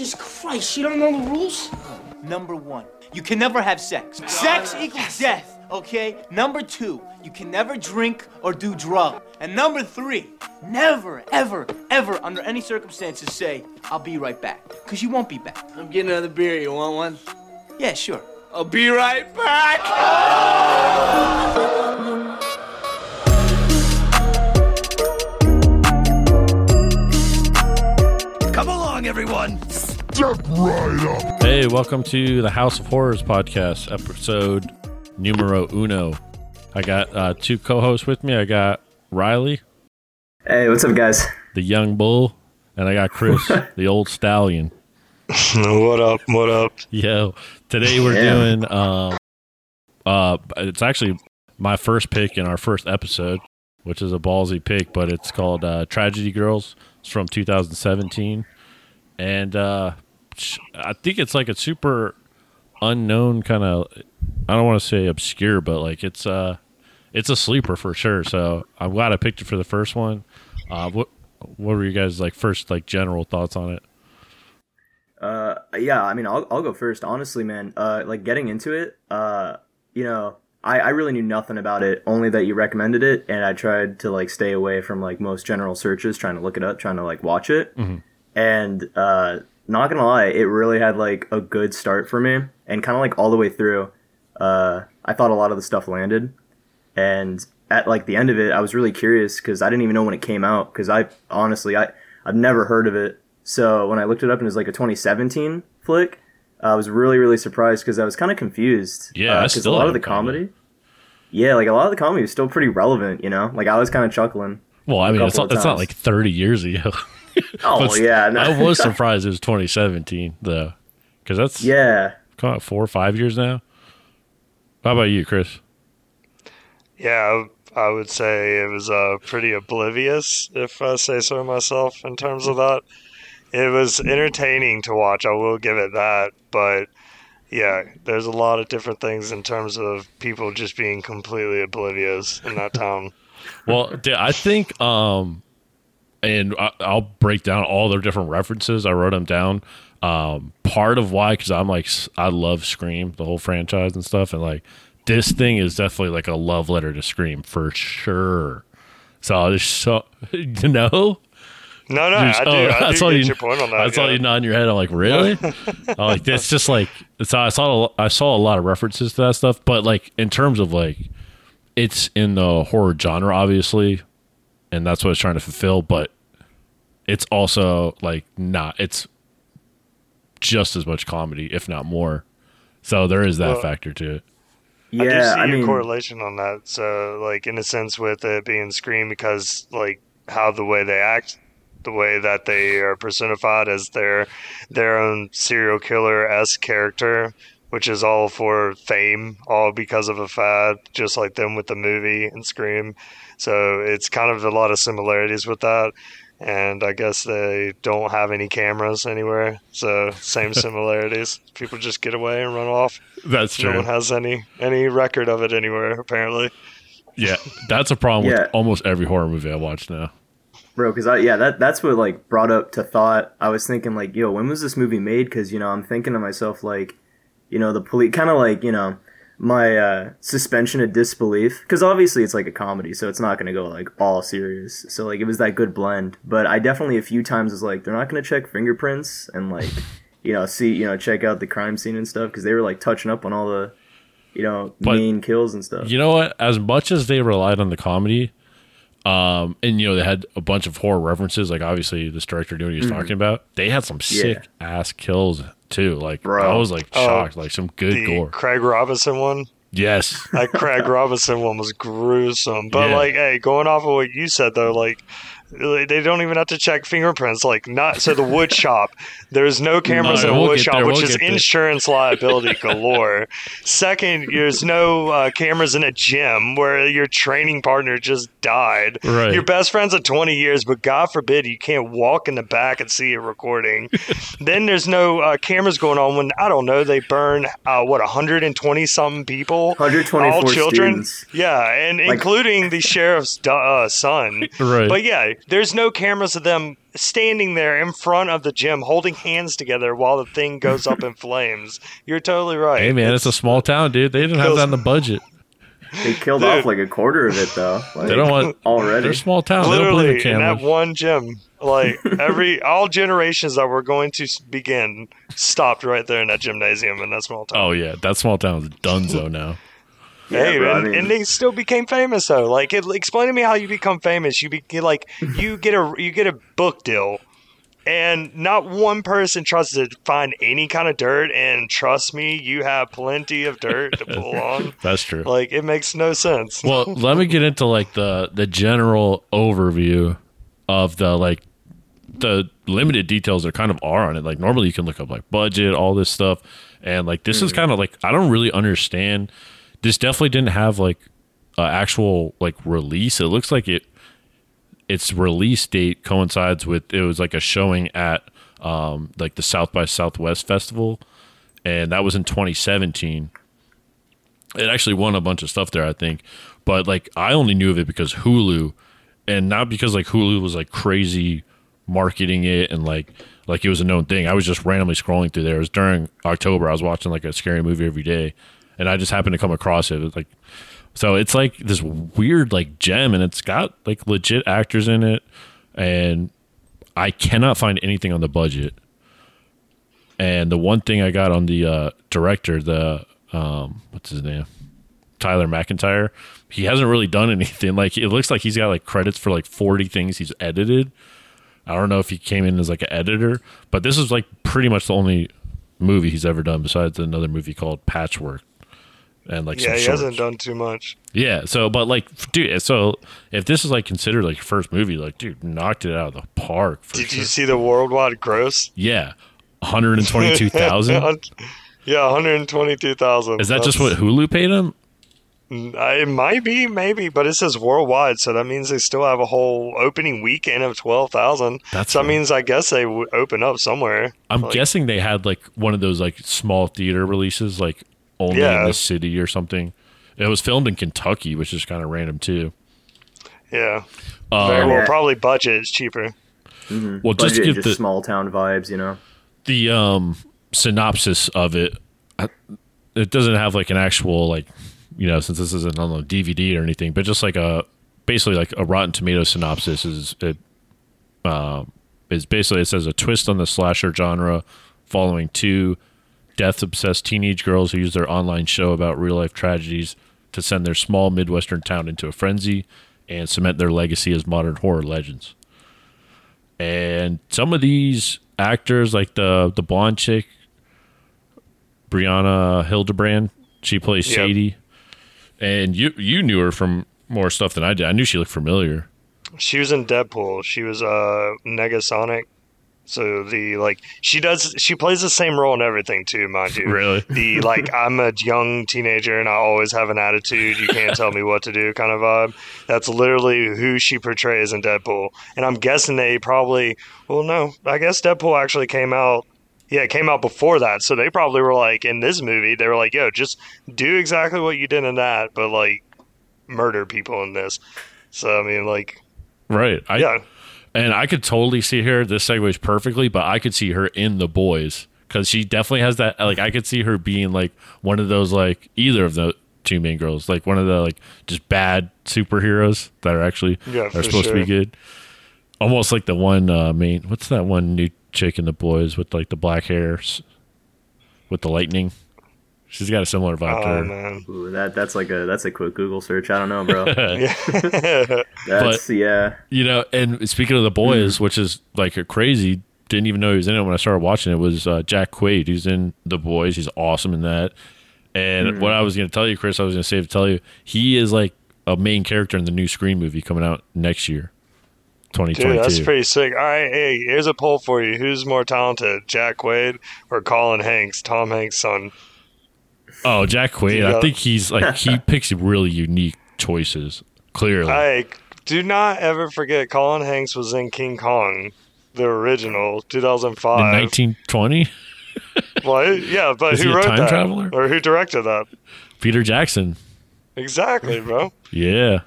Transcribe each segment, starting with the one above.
Jesus Christ, you don't know the rules? Number one, you can never have sex. Sex equals death, okay? Number two, you can never drink or do drugs. And number three, never, ever, ever, under any circumstances, say, I'll be right back. Because you won't be back. I'm getting another beer. You want one? Yeah, sure. I'll be right back. Come along, everyone. Hey, welcome to the House of Horrors podcast, episode numero uno. I got uh, two co-hosts with me. I got Riley, Hey, what's up, guys? the young bull, and I got Chris, the old stallion. what up? What up? Yo, today we're Yeah. doing. Um, uh, it's actually my first pick in our first episode, which is a ballsy pick, but it's called uh, Tragedy Girls. It's from 2017, and uh, I think it's like a super unknown kind of. I don't want to say obscure, but like it's uh it's a sleeper for sure. So I'm glad I picked it for the first one. Uh, what what were you guys like first like general thoughts on it? Uh, yeah, I mean, I'll, I'll go first. Honestly, man, uh, like getting into it, uh, you know, I, I really knew nothing about it, only that you recommended it, and I tried to like stay away from like most general searches, trying to look it up, trying to like watch it, and uh, not gonna lie, it really had like a good start for me, and kind of like all the way through, uh, I thought a lot of the stuff landed, and at like the end of it, I was really curious because I didn't even know when it came out, because I honestly I I've never heard of it. So when I looked it up and it was like a 2017 flick, I was really really surprised because I was kind of confused. Yeah, because a lot of the comedy. Yeah, like a lot of the comedy was still pretty relevant, you know. Like I was kind of chuckling. Well, I mean, it's not, it's not like 30 years ago. Oh But yeah, no. I was surprised it was 2017 though, because that's yeah, come on, four or five years now. How about you, Chris? Yeah, I I would say it was uh, pretty oblivious, if I say so myself, in terms of that. It was entertaining to watch, I will give it that. But yeah, there's a lot of different things in terms of people just being completely oblivious in that town. Well, I think, um, and I, I'll break down all their different references. I wrote them down. Um, part of why, because I'm like, I love Scream, the whole franchise and stuff, and like this thing is definitely like a love letter to Scream for sure. So there's so you know. No, no, I do, oh, I I do saw get you- your point on that. I saw yeah. you nod in your head. I'm like, really? I'm like, it's just like it's. I saw a- I saw a lot of references to that stuff, but like in terms of like, it's in the horror genre, obviously, and that's what it's trying to fulfill. But it's also like not. It's just as much comedy, if not more. So there is that Well, factor to it. yeah. I do see I a mean, correlation on that. So, like, in a sense, with it being Scream, because like how the way they act, the way that they are personified as their their own serial killer s character, which is all for fame, all because of a fad, just like them with the movie and Scream. So it's kind of a lot of similarities with that. And I guess they don't have any cameras anywhere, so same similarities. People just get away and run off. That's true. No one has any any record of it anywhere, apparently. Yeah, that's a problem Yeah. with almost every horror movie I watch now. bro because i yeah that that's what like brought up to thought i was thinking like yo when was this movie made because you know i'm thinking to myself like you know the police kind of like you know my uh suspension of disbelief because obviously it's like a comedy so it's not going to go like all serious so like it was that good blend but i definitely a few times was like they're not going to check fingerprints and like you know see you know check out the crime scene and stuff because they were like touching up on all the you know But- mean kills and stuff You know what? As much as they relied on the comedy, um, and you know they had a bunch of horror references, like obviously this director knew what he was talking about. They had some sick ass kills too. Like Bro. I was like Oh, shocked, like some good the gore. Craig Robinson one. Yes, That Craig Robinson one was gruesome. But Yeah. like, hey, going off of what you said though, like they don't even have to check fingerprints. Like not so the wood shop. There's no cameras No, in a we'll wood shop, there, which we'll is get there. insurance liability galore. Second, there's no uh, cameras in a gym where your training partner just died. Right. Your best friends of 20 years, but God forbid you can't walk in the back and see a recording. then there's no uh, cameras going on when I don't know they burn uh, what 120 something people, 124 all children. students. Yeah, and including the sheriff's uh, son. Right. But yeah, there's no cameras of them standing there in front of the gym holding hands together while the thing goes up in flames. You're totally right. Hey man, it's a small town, dude. They didn't have that in the budget. They killed off like a quarter of it though. Like, They don't want. already. They're small town. They don't literally in in that one gym. Like every all generations that were going to begin stopped right there in that gymnasium in that small town. Oh yeah, that small town is Dunzo now. Hey, I and, mean- and they still became famous though. Like, it, explain to me how you become famous. You be like you get a you get a book deal, and not one person tries to find any kind of dirt. And trust me, you have plenty of dirt to pull on. That's true. Like, it makes no sense. Well, let me get into like the the general overview of the like the limited details there kind of are on it. Like normally you can look up like budget, all this stuff, and like this is hmm. kind of like I don't really understand. This definitely didn't have like an actual like release. It looks like it its release date coincides with it was like a showing at um like the South by Southwest festival, and that was in 2017 it actually won a bunch of stuff there, I think. But like I only knew of it because Hulu, and not because like Hulu was like crazy marketing it and like like it was a known thing. I was just randomly scrolling through there. It was during October. I was watching like a scary movie every day, and I just happened to come across it. It like so it's like this weird like gem, and it's got like legit actors in it, and I cannot find anything on the budget. And the one thing I got on the uh, director, the um, what's his name, Tyler McIntyre, he hasn't really done anything. Like it looks like he's got like credits for like forty things he's edited. I don't know if he came in as like an editor, but this is like pretty much the only movie he's ever done besides another movie called Patchwork. And like yeah, he shorts. hasn't done too much. Yeah. So, but like, dude, so if this is like considered like your first movie, like, dude, knocked it out of the park. For Did sure. you see the worldwide gross? Yeah, one hundred and twenty-two thousand. Yeah, 122,000. Is that just what Hulu paid him? Uh, it might be, maybe, but it says worldwide, so that means they still have a whole opening weekend of 12,000. That's So that right. means I guess they would open up somewhere. I'm Like- guessing they had like one of those like small theater releases, like only Yeah. in the city or something. It was filmed in Kentucky, which is kind of random too. Yeah. Uh, Very well, probably budget is cheaper. well, just to Budget, give just the small town vibes, you know. the um synopsis of it it doesn't have like an actual like you know since this isn't on the dvd or anything but just like a basically like a rotten tomato synopsis is it um is basically it says a twist on the slasher genre following two death obsessed teenage girls who use their online show about real life tragedies to send their small midwestern town into a frenzy and cement their legacy as modern horror legends and some of these actors, like the the blonde chick, Brianna Hildebrand, she plays Yep. Sadie, and you you knew her from more stuff than I did. I knew she looked familiar. She was in Deadpool. She was uh, Negasonic. So the like she does she plays the same role in everything too, mind you. Really? The like I'm a young teenager and I always have an attitude. You can't tell me what to do kind of vibe. That's literally who she portrays in Deadpool. And I'm guessing they probably well no, I guess Deadpool actually came out yeah, it came out before that. So they probably were like in this movie, they were like, yo, just do exactly what you did in that, but like murder people in this. So I mean like Right. I, yeah. And I could totally see her. This segues perfectly, but I could see her in the boys because she definitely has that. Like, I could see her being like one of those, like either of the two main girls, like one of the like just bad superheroes that are actually Yeah, are supposed to be good. Almost like the one uh, main. What's that one new chick in the boys with like the black hair with the lightning? She's got a similar vibe to Oh her. man. Ooh, that that's like a that's a quick Google search. I don't know, bro. Yeah. That's yeah. You know, and speaking of the boys, which is like a crazy, didn't even know he was in it when I started watching it. Was uh, Jack Quaid? He's in the boys. He's awesome in that. And what I was going to tell you, Chris, I was going to say to tell you, he is like a main character in the new Scream movie coming out next year, twenty Dude, that's pretty sick. All right, hey, here's a poll for you. Who's more talented, Jack Quaid or Colin Hanks, Tom Hanks' son? Oh, Jack Quaid. I think he's like he picks really unique choices. Clearly, Hey, do not ever forget Colin Hanks was in King Kong, the original, in 2005. nineteen twenty, What? Yeah, but Is who wrote time that? traveler? Or who directed that? Peter Jackson. Exactly, bro. Yeah.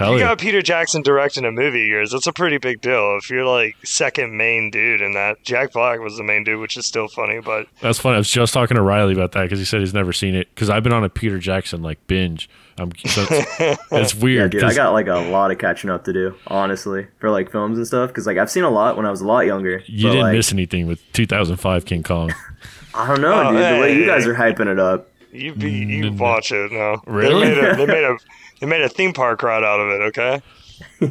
Hell you yeah. got Peter Jackson directing a movie of yours. That's a pretty big deal. If you're like second main dude in that, Jack Black was the main dude, which is still funny. But That's funny. I was just talking to Riley about that because he said he's never seen it. Because I've been on a Peter Jackson like binge. I'm so it's, it's Yeah, weird. dude, I 'cause- got like a lot of catching up to do, honestly, for like films and stuff. Because like I've seen a lot when I was a lot younger. you but, didn't like, miss anything with 2005 King Kong. I don't know, Oh, dude. The way you hey. guys are hyping it up. you be you mm, watch it now. Really? They made a they made a they made a theme park ride out of it. Okay.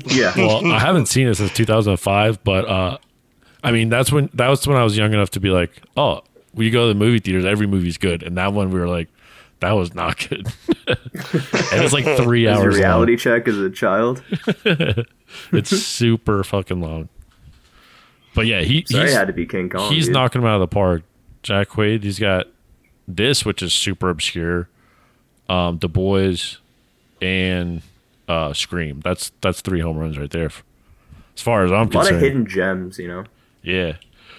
Yeah. Well, I haven't seen it since 2005, but uh, I mean that's when that was when I was young enough to be like, oh, we go to the movie theaters. Every movie's good, and that one we were like, that was not good. and it's like three As a hours. reality check as a child. It's super fucking long. But yeah, he Sorry, he's, had to be King Kong. he's dude. knocking him out of the park. Jack Quaid, he's got this, which is super obscure. Um, The Boys and uh, Scream. That's that's three home runs right there. As far as I'm a lot concerned, of hidden gems, you know. yeah.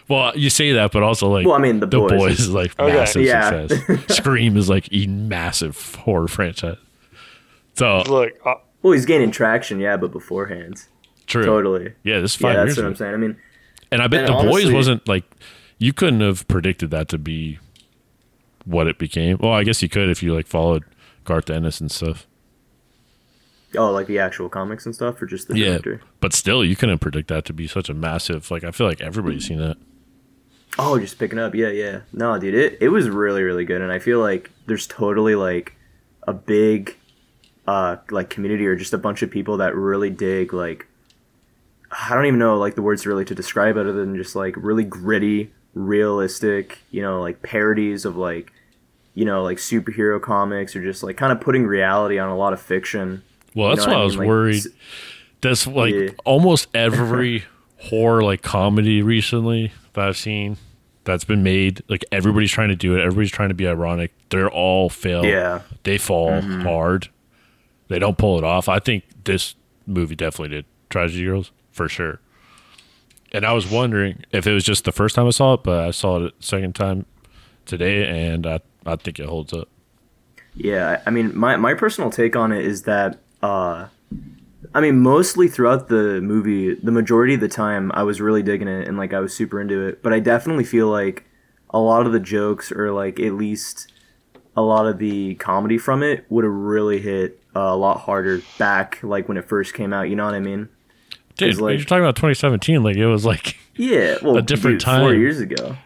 Well, you say that, but also like Well, I mean, The Boys is like Okay. massive Yeah. success. Scream is like a massive horror franchise. So Look, uh, Well, he's gaining traction, yeah, but beforehand, true. totally. Yeah, this is Yeah, that's years what ago. I'm saying. I mean, And I bet And the boys wasn't like you couldn't have predicted that to be what it became. Well, I guess you could if you like followed Garth Ennis and stuff. Oh, like the actual comics and stuff, or just the Yeah, director. but still, you couldn't predict that to be such a massive. Like I feel like everybody's seen that. Oh, just picking up. Yeah, yeah. No, dude, it, it was really, really good. And I feel like there's totally like a big uh like community or just a bunch of people that really dig like I don't even know like the words really to describe other than just like really gritty, realistic, you know, like parodies of like you know, like superhero comics or just like kind of putting reality on a lot of fiction. Well, You that's know why I I was? Like, worried. That's like Yeah. almost every horror like comedy recently that I've seen that's been made. Like everybody's trying to do it. Everybody's trying to be ironic. They're all fail. Yeah. they fall Mm-hmm. hard. They don't pull it off. I think this movie definitely did. Tragedy Girls for sure. And I was wondering if it was just the first time I saw it, but I saw it a second time today, and I I think it holds up. Yeah, I mean, my my personal take on it is that, uh, I mean, mostly throughout the movie, the majority of the time, I was really digging it and like I was super into it. But I definitely feel like a lot of the jokes, or like at least a lot of the comedy from it, would have really hit uh, a lot harder back, like when it first came out. You know what I mean? Dude, 'Cause, when like- you're talking about 2017, like it was like Yeah, well, A different dude, four time. years ago,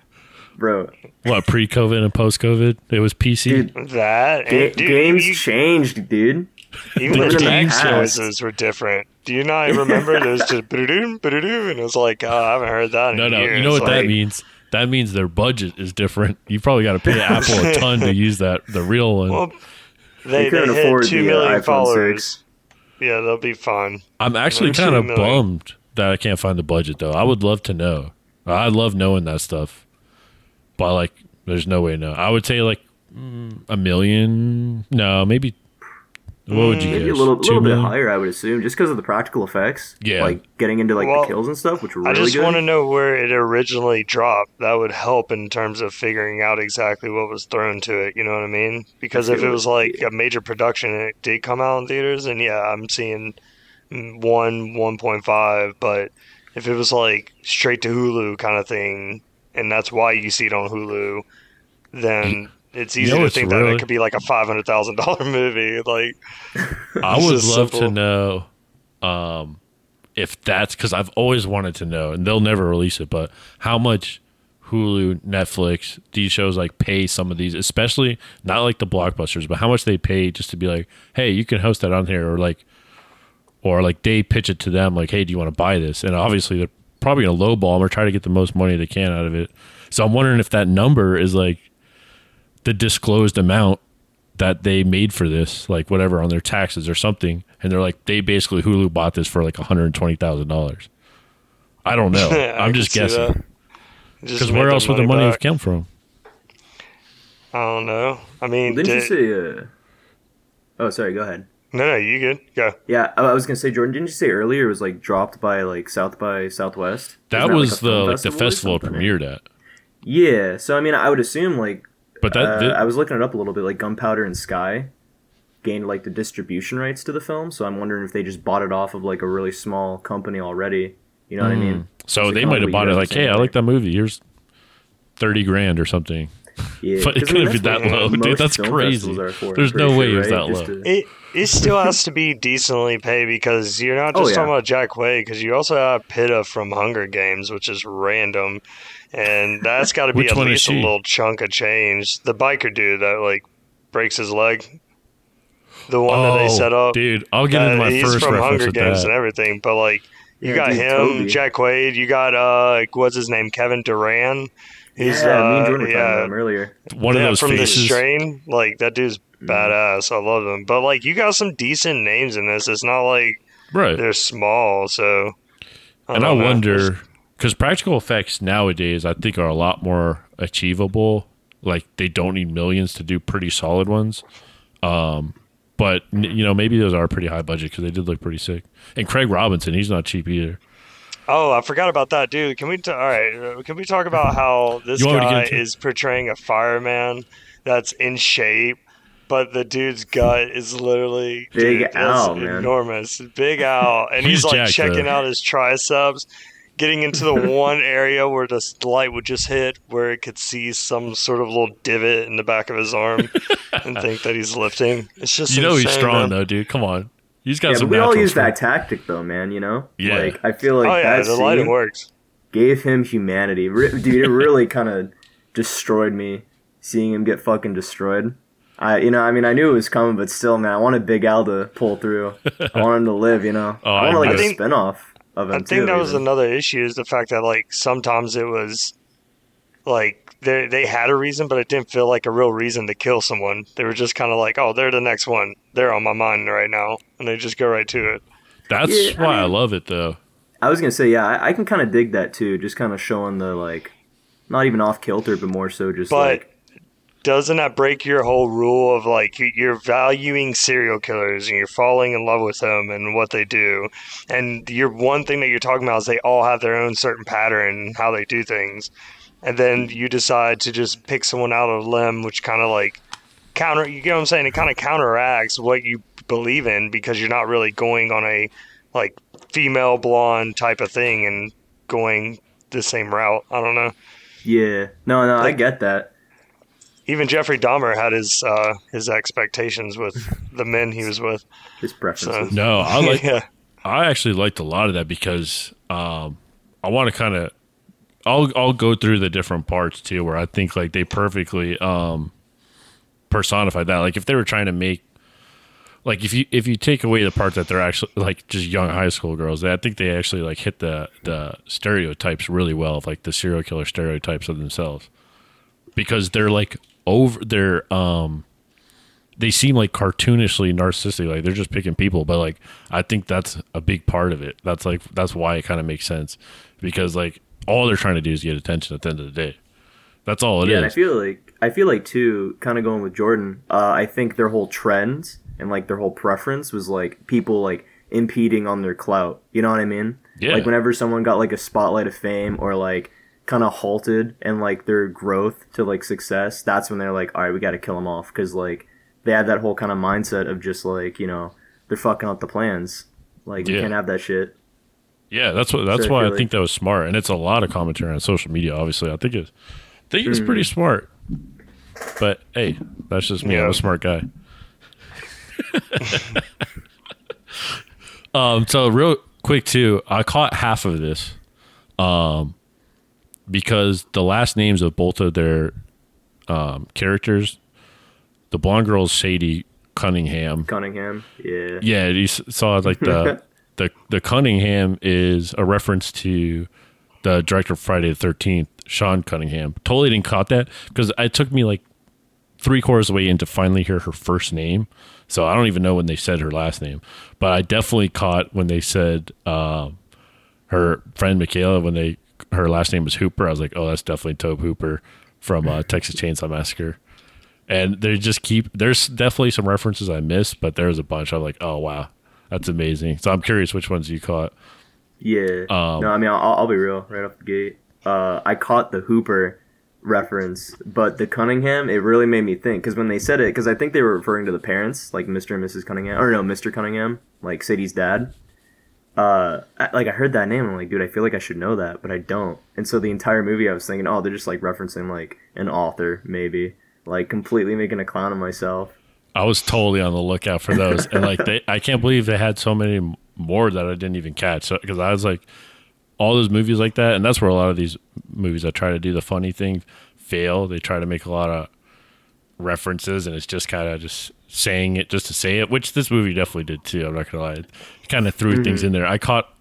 bro. what pre-COVID and post-COVID. It was PC. Dude, that Ga- dude, games you- changed, dude. Even the living in the text past. were different. Do you not remember? It was just ba-da-doo, ba-da-doo, and it was like, oh, I haven't heard that. In no, no. years. You know what that means? That means their budget is different. You probably got to pay Apple a ton to use that the real one. Well, They they, they couldn't hit afford two the million iPhone followers. six. Yeah, they'll be fine. I'm actually kind of bummed that I can't find the budget though. I would love to know. I love knowing that stuff, but like, there's no way to know. I would say like mm, a million. No, maybe. What would you Maybe guess? a little, Two little bit million? higher, I would assume, just because of the practical effects. Yeah. like getting into like Well, the kills and stuff, which were really I just good. want to know where it originally dropped. That would help in terms of figuring out exactly what was thrown to it. You know what I mean? Because if it was like a major production and it did come out in theaters, and yeah, I'm seeing one, one point five. But if it was like straight to Hulu kind of thing, and that's why you see it on Hulu, then it's easy know to think that it could be like a five hundred thousand dollar movie. Like I would love to know um, if that's because I've always wanted to know, and they'll never release it. But how much Hulu, Netflix, these shows like pay some of these, especially not like the blockbusters, but how much they pay just to be like, hey, you can host that on here, or like, or like they pitch it to them, like, hey, do you want to buy this? And obviously they're probably gonna lowball them or try to get the most money they can out of it. So I'm wondering if that number is like the disclosed amount that they made for this, like whatever on their taxes or something, and they're like they basically Hulu bought this for like one hundred twenty thousand dollars. I don't know. I I'm just guessing because where else would the money have come from? I don't know. I mean, Didn't did- you say? Uh... Oh, sorry. Go ahead. no, no, you good? Go. Yeah, I, I was gonna say, Jordan. Didn't you say earlier it was like dropped by like South by Southwest? That Isn't was like, the like the festival it premiered at. Yeah, so I mean, I would assume like But that uh, I was looking it up a little bit, like Gunpowder and Sky. gained like the distribution rights to the film. So I'm wondering if they just bought it off of like a really small company already. You know what I mean? So they might have bought it like, hey, I like that movie. Here's thirty grand or something. Yeah, But it 'cause, I couldn't mean, be that low, dude. That's crazy. for, There's no way sure, it was right? that low. to- It it still has to be decently paid because you're not Oh, just yeah. talking about Jack Quaid because you also have Peeta from Hunger Games, which is random, and that's got to be at least a she? little chunk of change. The biker dude that like breaks his leg, the one that they Oh, set up, dude, I'll get Uh, into my he's first from Hunger Games that. and everything, but like you Yeah, got dude, him, Toby. Jack Quaid, you got uh, like, what's his name, Kevin Durand. He's yeah, uh, me and Jordan were talking about him earlier. One yeah, of those from faces. the strain, like that dude's Mm-hmm. badass. I love him. But like you got some decent names in this. It's not like right? they're small. So and I know. wonder because practical effects nowadays, I think, are a lot more achievable. Like they don't need millions to do pretty solid ones. Um, but you know, maybe those are pretty high budget because they did look pretty sick. And Craig Robinson, he's not cheap either. Oh, I forgot about that, dude. Can we? T- all right, uh, can we talk about how this You want me to get guy into it? is portraying a fireman that's in shape, but the dude's gut is literally Big dude, Al, man. enormous, big Al, and He's he's, like jacked, checking though. out his triceps. Getting into the one area where the light would just hit, where it could see some sort of little divot in the back of his arm, and think that he's lifting. It's just You know he's strong man. though, dude. Come on, he's got Yeah, some. but we all use strength. that tactic though, man. You know, Yeah. Like I feel like Oh yeah, that the lighting scene works. gave him humanity, Re- dude. It really kind of destroyed me seeing him get fucking destroyed. I, you know, I mean, I knew it was coming, but still, man, I wanted Big Al to pull through. I want him to live. You know, Oh, I I wanted like know. a I think- spinoff of him I think too. that was even. another issue is the fact that like sometimes it was like they they had a reason, but it didn't feel like a real reason to kill someone. They were just kind of like, oh, they're the next one. They're on my mind right now, and they just go right to it. That's Yeah, why I mean- love it though. I was gonna say, yeah, I, I can kind of dig that too. Just kind of showing the like, not even off kilter, but more so just But like, doesn't that break your whole rule of like you- you're valuing serial killers and you're falling in love with them and what they do, and your one thing that you're talking about is they all have their own certain pattern and how they do things, and then you decide to just pick someone out of a limb, which kind of like counter. You get what I'm saying? It kind of counteracts what you believe in because you're not really going on a like female blonde type of thing and going the same route. I don't know. yeah, no, no, I get that. even Jeffrey Dahmer had his uh, his expectations with the men he was with. His preferences. No, I like. yeah, I actually liked a lot of that because um, I want to kind of. I'll I'll go through the different parts too, where I think like they perfectly um, personified that. Like if they were trying to make, like if you if you take away the part that they're actually like just young high school girls, I think they actually like hit the the stereotypes really well of like the serial killer stereotypes of themselves. Because they're like over they're um they seem like cartoonishly narcissistic. Like they're just picking people. But like i think that's a big part of it. That's like that's why it kind of makes sense. Because like all they're trying to do is get attention at the end of the day that's all it is. yeah, and I feel like I feel like too, kind of going with Jordan. Uh, I think their whole trend and like their whole preference was like people like impeding on their clout. You know what I mean? Yeah. Like whenever someone got like a spotlight of fame or like kind of halted and like their growth to like success, that's when they're like, all right, we got to kill them off because like they had that whole kind of mindset of just like you know they're fucking up the plans. Like you can't have that shit. Yeah, that's what. That's why I think that was smart, and it's a lot of commentary on social media. Obviously, I think it's, I think it's Mm-hmm. pretty smart. But hey, that's just me. I'm a smart guy. um. So real quick too, I caught half of this, um, because the last names of both of their um characters, the blonde girl's Sadie Cunningham, Cunningham, yeah, yeah, you saw like the the the Cunningham is a reference to the director of Friday the Thirteenth, Sean Cunningham. Totally didn't caught that because it took me like three quarters of the way in to finally hear her first name. So I don't even know when they said her last name, but I definitely caught when they said um, her friend Michaela when they her last name was Hooper. I was like, oh, that's definitely Tobe Hooper from uh, Texas Chainsaw Massacre. And they just keep there's definitely some references I missed, but there's a bunch. I'm like, oh wow, that's amazing. So I'm curious which ones you caught. Yeah. Um, no, I mean, I'll, I'll be real right off the gate. Uh, I caught the Hooper reference, but the Cunningham, it really made me think because when they said it, because I think they were referring to the parents, like Mr. and Mrs. Cunningham, or no, Mr. Cunningham, like Sadie's dad. Uh, I, like I heard that name, I'm like, dude, I feel like I should know that, but I don't. And so the entire movie, I was thinking, oh, they're just like referencing like an author, maybe, like completely making a clown of myself. I was totally on the lookout for those, and like they, I can't believe they had so many more that I didn't even catch. Because I was like, all those movies like that, and that's where a lot of these movies that try to do the funny thing fail. They try to make a lot of references, and it's just kind of just saying it just to say it, which this movie definitely did too. I'm not gonna lie, it kind of threw things in there. I caught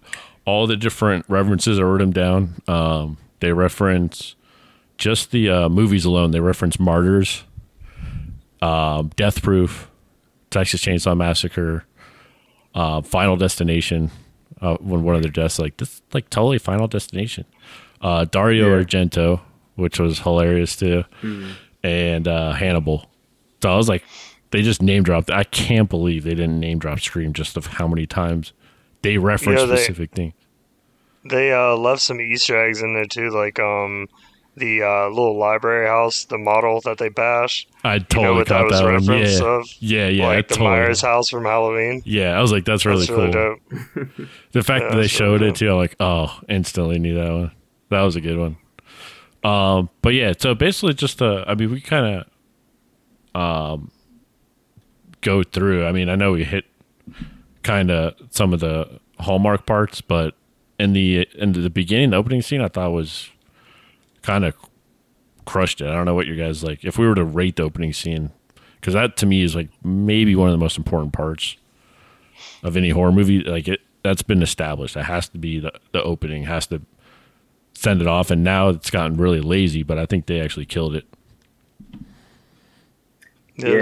all the different references. I wrote them down. Um, they reference just the uh, movies alone. They reference Martyrs, um, Death Proof, Texas Chainsaw Massacre, uh, Final Destination. Uh, when one of their deaths, like this, like totally Final Destination. Uh, Dario Yeah. Argento, which was hilarious too, and uh, Hannibal. So I was like, they just name dropped. I can't believe they didn't name drop Scream just of how many times they reference Yeah, they- specific things. They uh, left some Easter eggs in there too, like um the uh, little library house, the model that they bashed. I You know totally what that was that, a reference Yeah, of? yeah, yeah. Like the totally- Myers house from Halloween. Yeah, I was like, that's really That's really cool. dope. The fact Yeah, that they showed really it too, I'm like, oh, instantly knew that one. That was a good one. Um, but yeah, so basically, just uh, I mean, we kind of um go through. I mean, I know we hit kind of some of the hallmark parts, but in the in the beginning, the opening scene, I thought was kind of crushed it. I don't know what you guys like. If we were to rate the opening scene, because that to me is like maybe one of the most important parts of any horror movie. Like it, that's been established. It has to be the the opening has to send it off, and now it's gotten really lazy. But I think they actually killed it. Yeah, it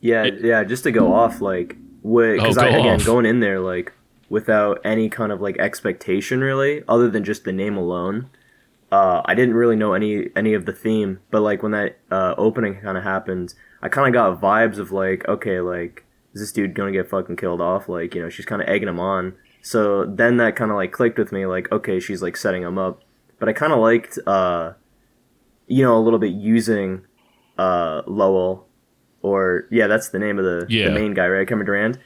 yeah, good. yeah, yeah. Just to go off, like, because Oh, I go again off. going in there like without any kind of like expectation really, other than just the name alone. Uh, I didn't really know any any of the theme, but like when that uh, opening kind of happened, I kind of got vibes of like, okay, like is this dude gonna get fucking killed off? Like, you know, she's kind of egging him on. So then that kind of like clicked with me, like, okay, she's like setting him up. But I kind of liked, uh, you know, a little bit using uh, Lowell, or yeah, that's the name of the, Yeah. the main guy, right? Cameron Durand.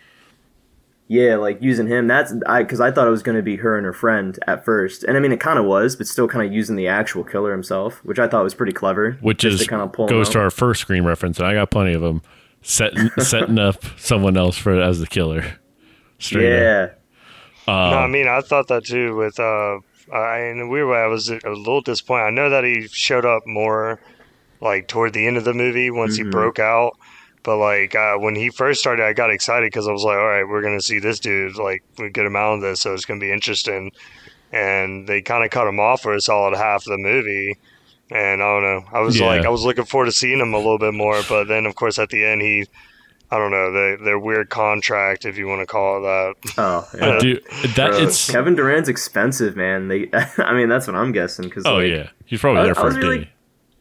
Yeah, like using him. That's I because I thought it was going to be her and her friend at first, and I mean it kind of was, but still kind of using the actual killer himself, which I thought was pretty clever. Which is kind of pull goes to our first screen reference, and I got plenty of them. Setting setting up someone else for as the killer. Straight yeah. Um, no, I mean I thought that too. With uh, I, in a weird way, I was a little disappointed. I know that he showed up more like toward the end of the movie once Mm-hmm. he broke out. But like uh, when he first started, I got excited because I was like, "All right, we're gonna see this dude. Like, we get him out of this, so it's gonna be interesting." And they kind of cut him off for a solid half of the movie. And I don't know. I was Yeah. like, I was looking forward to seeing him a little bit more. But then, of course, at the end, he, I don't know, their their weird contract, if you want to call it that. Oh, I yeah. do that. Bro, it's Kevin Durand's expensive, man. They, I mean, that's what I'm guessing. Cause oh like, yeah, he's probably I- there I was a really- day.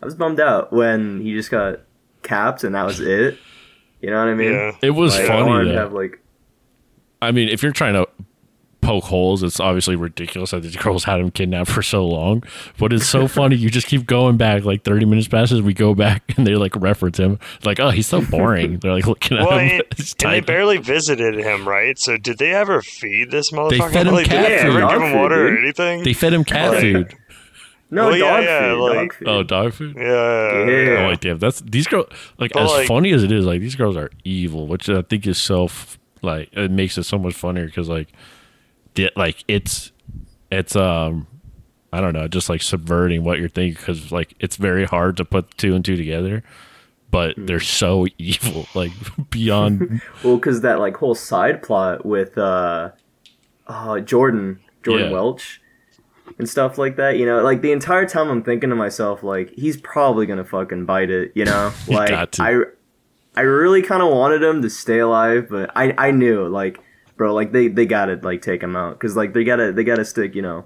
I was bummed out when he just got capped and that was it. You know what I mean? Yeah. It was Like, funny wanted to though. have like I mean, if you're trying to poke holes, it's obviously ridiculous that these girls had him kidnapped for so long. But it's so funny. You just keep going back. Like 30 minutes passes, we go back and they like reference him. Like, oh, he's so boring. They're like looking at Well, him. and, and they barely visited him, right? So did they ever feed this motherfucker? They fed him like, did cat they food. ever Dog give him water or anything? They fed him cat Like- food. No Well, dog yeah, food. like- dog food. Oh, dog food. yeah. Yeah. Oh, like damn, that's these girls. Like But, as like- funny as it is, like these girls are evil, which I think is so f- like it makes it so much funnier because like, the, like it's it's um I don't know, just like subverting what you're thinking because like it's very hard to put two and two together, but Hmm. they're so evil, like beyond. Well, because that like whole side plot with uh, uh Jordan Jordan Yeah. Welch and stuff like that. You know, like the entire time I'm thinking to myself, like he's probably gonna fucking bite it. You know, like got to. I I really kind of wanted him to stay alive, but I I knew like bro, like they they gotta like take him out because like they gotta they gotta stick you know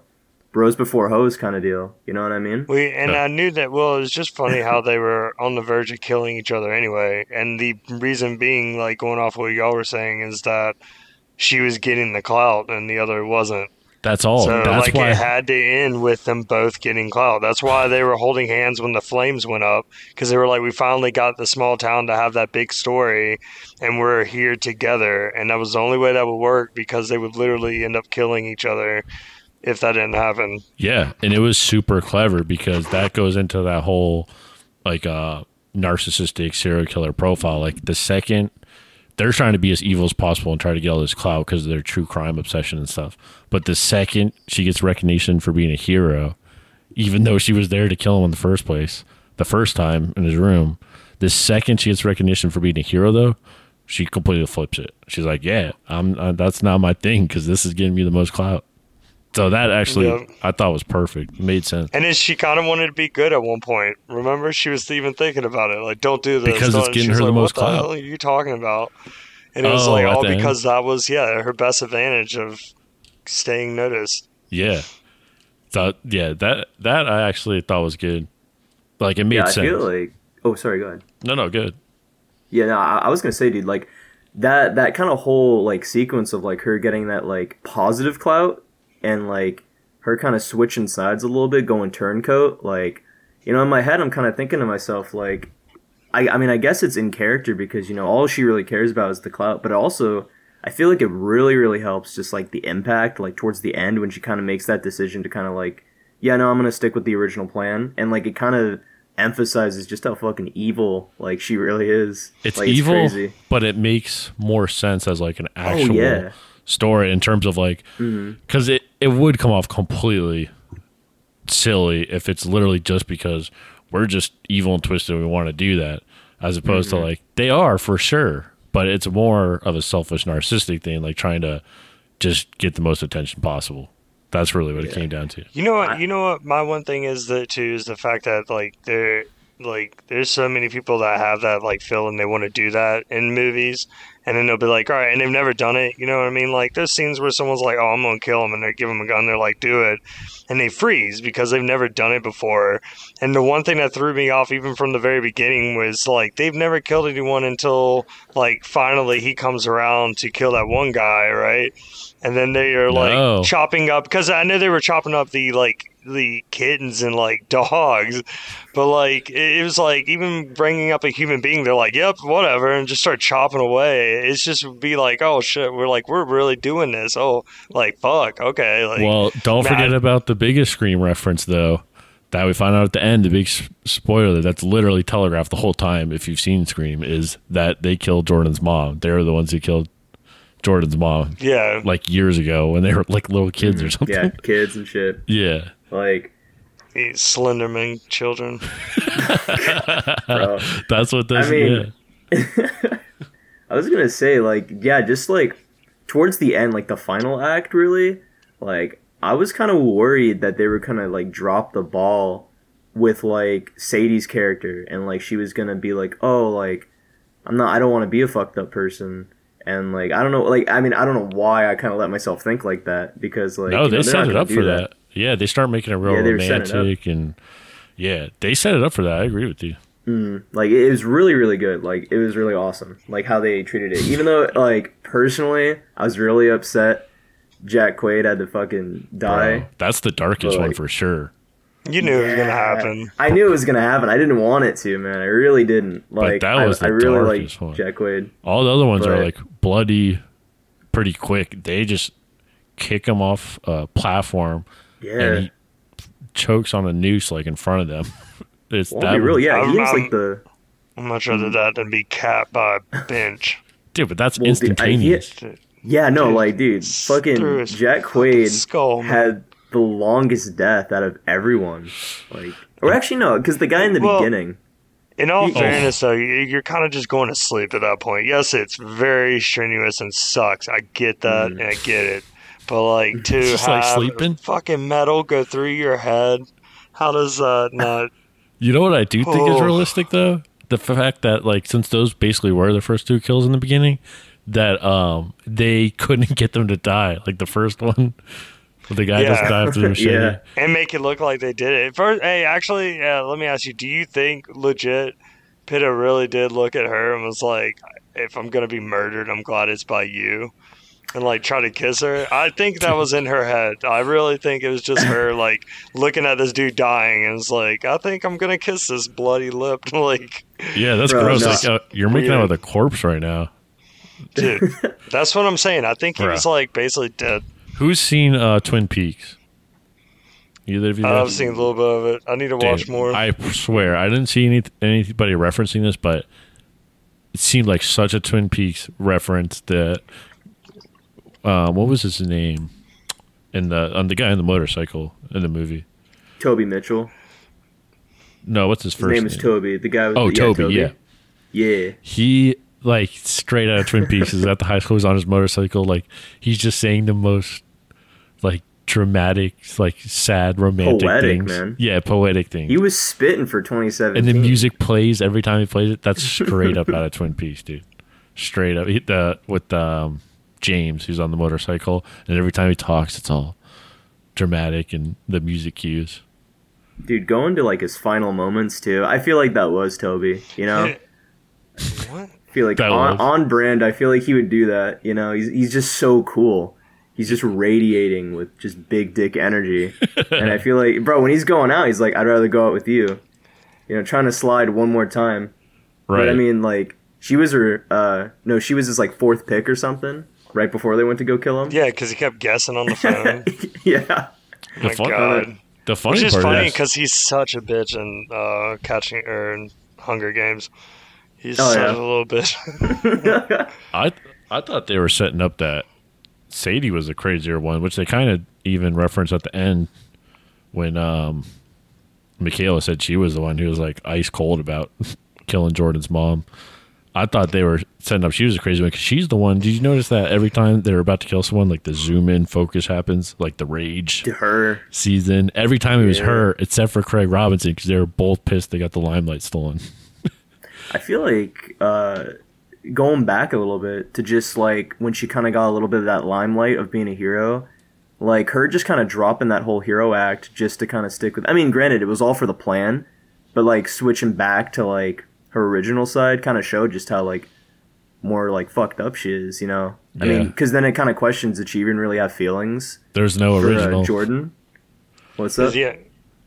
bros before hoes kind of deal. You know what I mean? We and Yeah. I knew that. Well, it was just funny how they were on the verge of killing each other anyway, and the reason being, like going off what y'all were saying, is that she was getting the clout and the other wasn't. That's all. So That's like why. it had to end with them both getting clout. That's why they were holding hands when the flames went up because they were like, we finally got the small town to have that big story, and we're here together. And that was the only way that would work because they would literally end up killing each other if that didn't happen. Yeah, and it was super clever because that goes into that whole like uh narcissistic serial killer profile. Like the second they're trying to be as evil as possible and try to get all this clout because of their true crime obsession and stuff. But the second she gets recognition for being a hero, even though she was there to kill him in the first place, the first time in his room, the second she gets recognition for being a hero, though, she completely flips it. She's like, "Yeah, I'm. Uh, that's not my thing because this is getting me the most clout." So that actually, Yeah. I thought was perfect. It made sense. And then she kind of wanted to be good at one point. Remember, she was even thinking about it, like, "Don't do this." Because it's don't- getting she was her the like, most What the clout. hell are you talking about? And it was Oh, like at all because that was yeah her best advantage of staying noticed. Yeah. So yeah, that that I actually thought was good. Like it made yeah, I sense. feel like. Oh, sorry. Go ahead. no, no, good. Yeah, no, I, I was gonna say, dude, like that that kind of whole like sequence of like her getting that like positive clout and like her kind of switching sides a little bit, going turncoat. Like, you know, in my head, I'm kind of thinking to myself, like, I I mean, I guess it's in character because you know all she really cares about is the clout, but also. I feel like it really, really helps just like the impact, like towards the end when she kind of makes that decision to kind of like, yeah, no, I'm gonna stick with the original plan, and like it kind of emphasizes just how fucking evil like she really is. It's like, evil, crazy. but it makes more sense as like an actual Oh, yeah. story in terms of like Mm-hmm. because it it would come off completely silly if it's literally just because we're just evil and twisted and we want to do that as opposed Mm-hmm. to like they are for sure but it's more of a selfish narcissistic thing like trying to just get the most attention possible that's really what it came down to You know what? You know what? My one thing is that too is the fact that like there, like there's so many people that have that like feeling they want to do that in movies, and then they'll be like, all right, and they've never done it. You know what I mean? Like there's scenes where someone's like, oh, I'm gonna kill him, and they give him a gun, they're like, do it, and they freeze because they've never done it before. And the one thing that threw me off even from the very beginning was like they've never killed anyone until like finally he comes around to kill that one guy, right? And then they are like No. chopping up because I know they were chopping up the like the kittens and like dogs, but like it, it was like even bringing up a human being, they're like, "Yep, whatever," and just start chopping away. It's just be like, "Oh shit," we're like, we're really doing this. Oh, like fuck, okay, like well don't man, forget about the biggest scream reference though that we find out at the end the big s- spoiler that's literally telegraphed the whole time if you've seen scream is that they killed jordan's mom they're the ones who killed jordan's mom yeah, like years ago when they were like little kids or mm, something. Yeah, kids and shit. Yeah. Like, these Slenderman children. bro. That's what this I mean- yeah. I was gonna say, like, yeah, just like towards the end, like the final act, really, like I was kind of worried that they were kinda like drop the ball with like Sadie's character, and like she was gonna be like, oh, like I'm not, I don't want to be a fucked up person, and like I don't know, like I mean, I don't know why I kind of let myself think like that because like No, you know, they set it up do for that. Yeah, they start making it real Yeah, they it romantic and yeah, they set it up for that. I agree with you. Mm-hmm. like it was really really good like it was really awesome like how they treated it even though like personally i was really upset jack quaid had to fucking die Bro, that's the darkest But, one like- for sure. You knew it was gonna happen. i knew it was gonna happen i didn't want it to man i really didn't like that was I, I the really darkest like one. jack quaid All the other ones are like bloody pretty quick. They just kick him off a platform yeah and he chokes on a noose like in front of them. It's Well, that be real, yeah I'm- he was I'm- like the I'd much rather that than be capped by a bench. dude, but that's Well, dude, I- instantaneous. yeah no Dude, like dude fucking jack fucking quaid skull, had the longest death out of everyone like or actually no because the guy in the Well, beginning In all Oh. fairness, though, you- you're kind of just going to sleep at that point. Yes, it's very strenuous and sucks. I get that, Mm. and I get it. But like to Just like have sleeping? fucking metal go through your head, how does that not? You know what I do think is Oh. realistic though? The fact that like since those basically were the first two kills in the beginning, that um they couldn't get them to die. Like the first one, the guy just died through the machete. Yeah. and make it look like they did it. First, hey, actually, uh, let me ask you: Do you think legit Peeta really did look at her and was like, "If I'm gonna be murdered, I'm glad it's by you"? And like try to kiss her. I think that was in her head. I really think it was just her like looking at this dude dying and it's like, I think I'm gonna kiss this bloody lip. like, Yeah, that's Bro, gross. no. Like, uh, you're making out with a corpse right now. dude, that's what I'm saying. I think he was like basically dead. Who's seen uh, Twin Peaks? Either of you? I've seen a little bit of it. I need to watch more. I swear, I didn't see any anybody referencing this, but it seemed like such a Twin Peaks reference that. Uh, what was his name? In the on the guy on the motorcycle in the movie. Toby Mitchell. No, what's his His first name is Toby. The guy with Oh, the, Toby, yeah. Yeah. He like straight out of Twin Peaks is at the high school. He's on his motorcycle. Like he's just saying the most like dramatic, like sad, romantic Poetic, things. man. Yeah, poetic things. He was spitting for 27. and the music plays every time he plays it. That's straight up out of Twin Peaks, dude. Straight up. He, the with um, James, who's on the motorcycle, and every time he talks, it's all dramatic and the music cues. Dude, going to like his final moments too. I feel like that was Toby. You know, what? I feel like on, on brand. I feel like he would do that. You know, he's he's just so cool. He's just radiating with just big dick energy. and I feel like, bro, when he's going out, he's like, I'd rather go out with you. You know, trying to slide one more time. Right. But I mean, like, she was her. uh No, she was his like fourth pick or something. Right before they went to go kill him. Yeah, because he kept guessing on the phone. yeah. oh my fun- god. the funny Which is part funny is because he's such a bitch in uh, catching or in Hunger Games. He's Oh, such yeah. a little bitch. I I thought they were setting up that Sadie was the crazier one, which they kind of even referenced at the end when um McKayla said she was the one who was like ice cold about killing Jordan's mom. I thought they were setting up she was a crazy one because she's the one. Did you notice that every time they're about to kill someone, like the zoom in focus happens, like the rage To her. season. Every time it was Yeah. her, except for Craig Robinson, because they were both pissed they got the limelight stolen. I feel like uh, going back a little bit to just like when she kind of got a little bit of that limelight of being a hero, like her just kind of dropping that whole hero act just to kind of stick with. I mean, granted, it was all for the plan, but like switching back to like her original side kind of showed just how like more like fucked up she is. You know, I mean, because then it kind of questions did she even really have feelings There's no for original. uh, Jordan? What's up? yeah,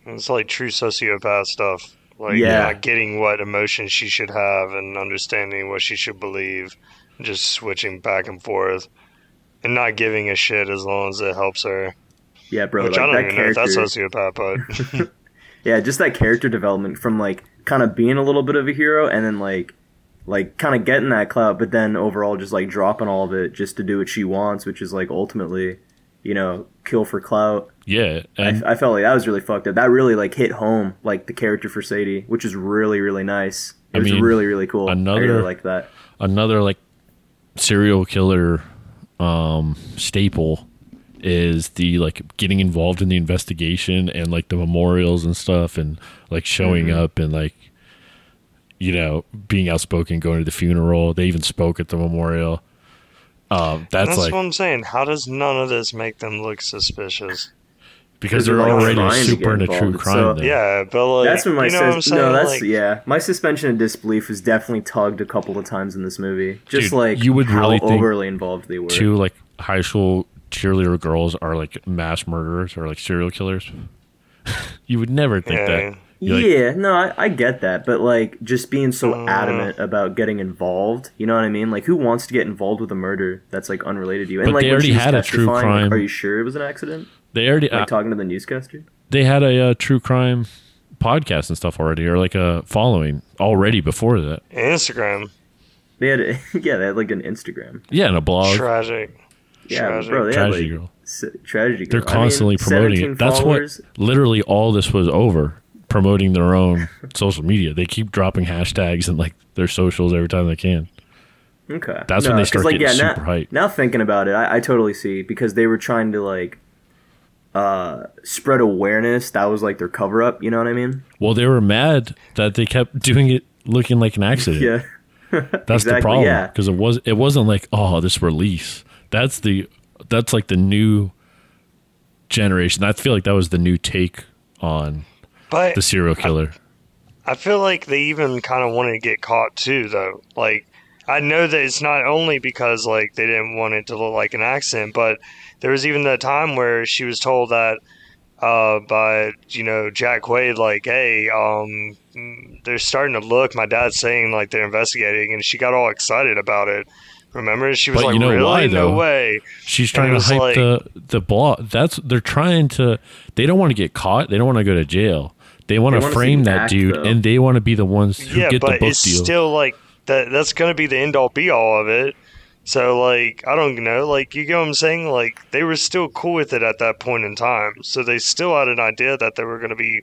it's like true sociopath stuff. Like Yeah. not getting what emotions she should have and understanding what she should believe, just switching back and forth, and not giving a shit as long as it helps her. Yeah, bro. Which like I don't that even know if character. that's sociopath, but Yeah, just that character development from like kind of being a little bit of a hero and then like like kind of getting that clout, but then overall just like dropping all of it just to do what she wants, which is like ultimately, you know, kill for clout. yeah, I, I felt like that was really fucked up. That really like hit home, like the character for Sadie, which is really really nice. It I was mean, really really cool. I another- really like that. another like serial killer um staple is the like getting involved in the investigation and like the memorials and stuff and like showing Mm-hmm. up and like you know being outspoken going to the funeral they even spoke at the memorial um that's, that's like what I'm saying. How does none of this make them look suspicious? because they're, they're already super get into true crime so- Yeah, but like That's when my you know what I'm sus- saying? no, that's like, yeah. My suspension of disbelief was definitely tugged a couple of times in this movie. Just Dude, like you would how really think overly involved they were. two like high school cheerleader girls are like mass murderers or like serial killers you would never think Yeah. that You're like, yeah, no, I, I get that, but like just being so Uh. adamant about getting involved, you know what I mean? Like, who wants to get involved with a murder that's like unrelated to you? And But like, they already had a true testifying, like, crime- are you sure it was an accident? they already Like uh, talking to the newscaster. they had a uh, true crime podcast and stuff already, or like a following already before that. Instagram. They had, yeah, they had like an Instagram. Yeah, and a blog. Tragic. Yeah, Tragic. bro, they Tragedy like Girl. s- tragedy. They're Girl. I mean, constantly promoting it. That's followers. what literally all this was over. Promoting their own social media. They keep dropping hashtags and like their socials every time they can. Okay, That's when they start 'cause, getting now, super hype. Now thinking about it, I, I totally see because they were trying to like uh spread awareness. That was like their cover up. You know what I mean? Well, they were mad that they kept doing it looking like an accident. Yeah. That's the exactly, problem yeah. because it was it wasn't like oh this release. That's the that's like the new generation. I feel like that was the new take on But the serial killer. I feel like they even kind of wanted to get caught too, though. Like, I know that it's not only because like they didn't want it to look like an accident, but there was even the time where she was told that uh, by you know Jack Quaid, like, hey, um, they're starting to look. My dad's saying like they're investigating, and she got all excited about it. Remember, she was But like, you know "Really? why, no way." She's trying to hype like- the the blog. That's they're trying to. They don't want to get caught. They don't want to go to jail. They want They to frame that act, dude, though. and they want to be the ones who yeah, get the but book it's deal. still like that. That's going to be the end all be all of it. So like, I don't know. Like, you get what I'm saying? Like, they were still cool with it at that point in time. So they still had an idea that they were going to be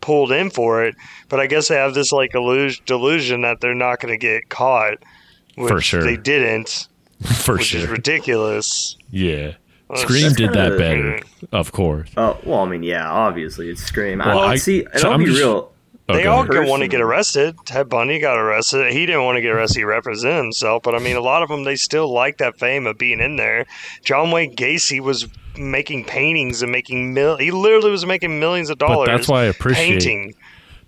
pulled in for it. But I guess they have this like illus- delusion that they're not going to get caught. Which For sure. they didn't, for which is sure. ridiculous. Yeah, Well, Scream did kinda that the- better, of course. Oh well, I mean, yeah, obviously it's Scream. Well, I, I- see, and so I'll I'm be just- real. Oh, they go all ahead. going to want to get arrested. Ted Bundy got arrested. He didn't want to get arrested. He represented himself. But I mean, a lot of them, they still like that fame of being in there. John Wayne Gacy was making paintings and making mil. He literally was making millions of But dollars. that's why I appreciate. painting.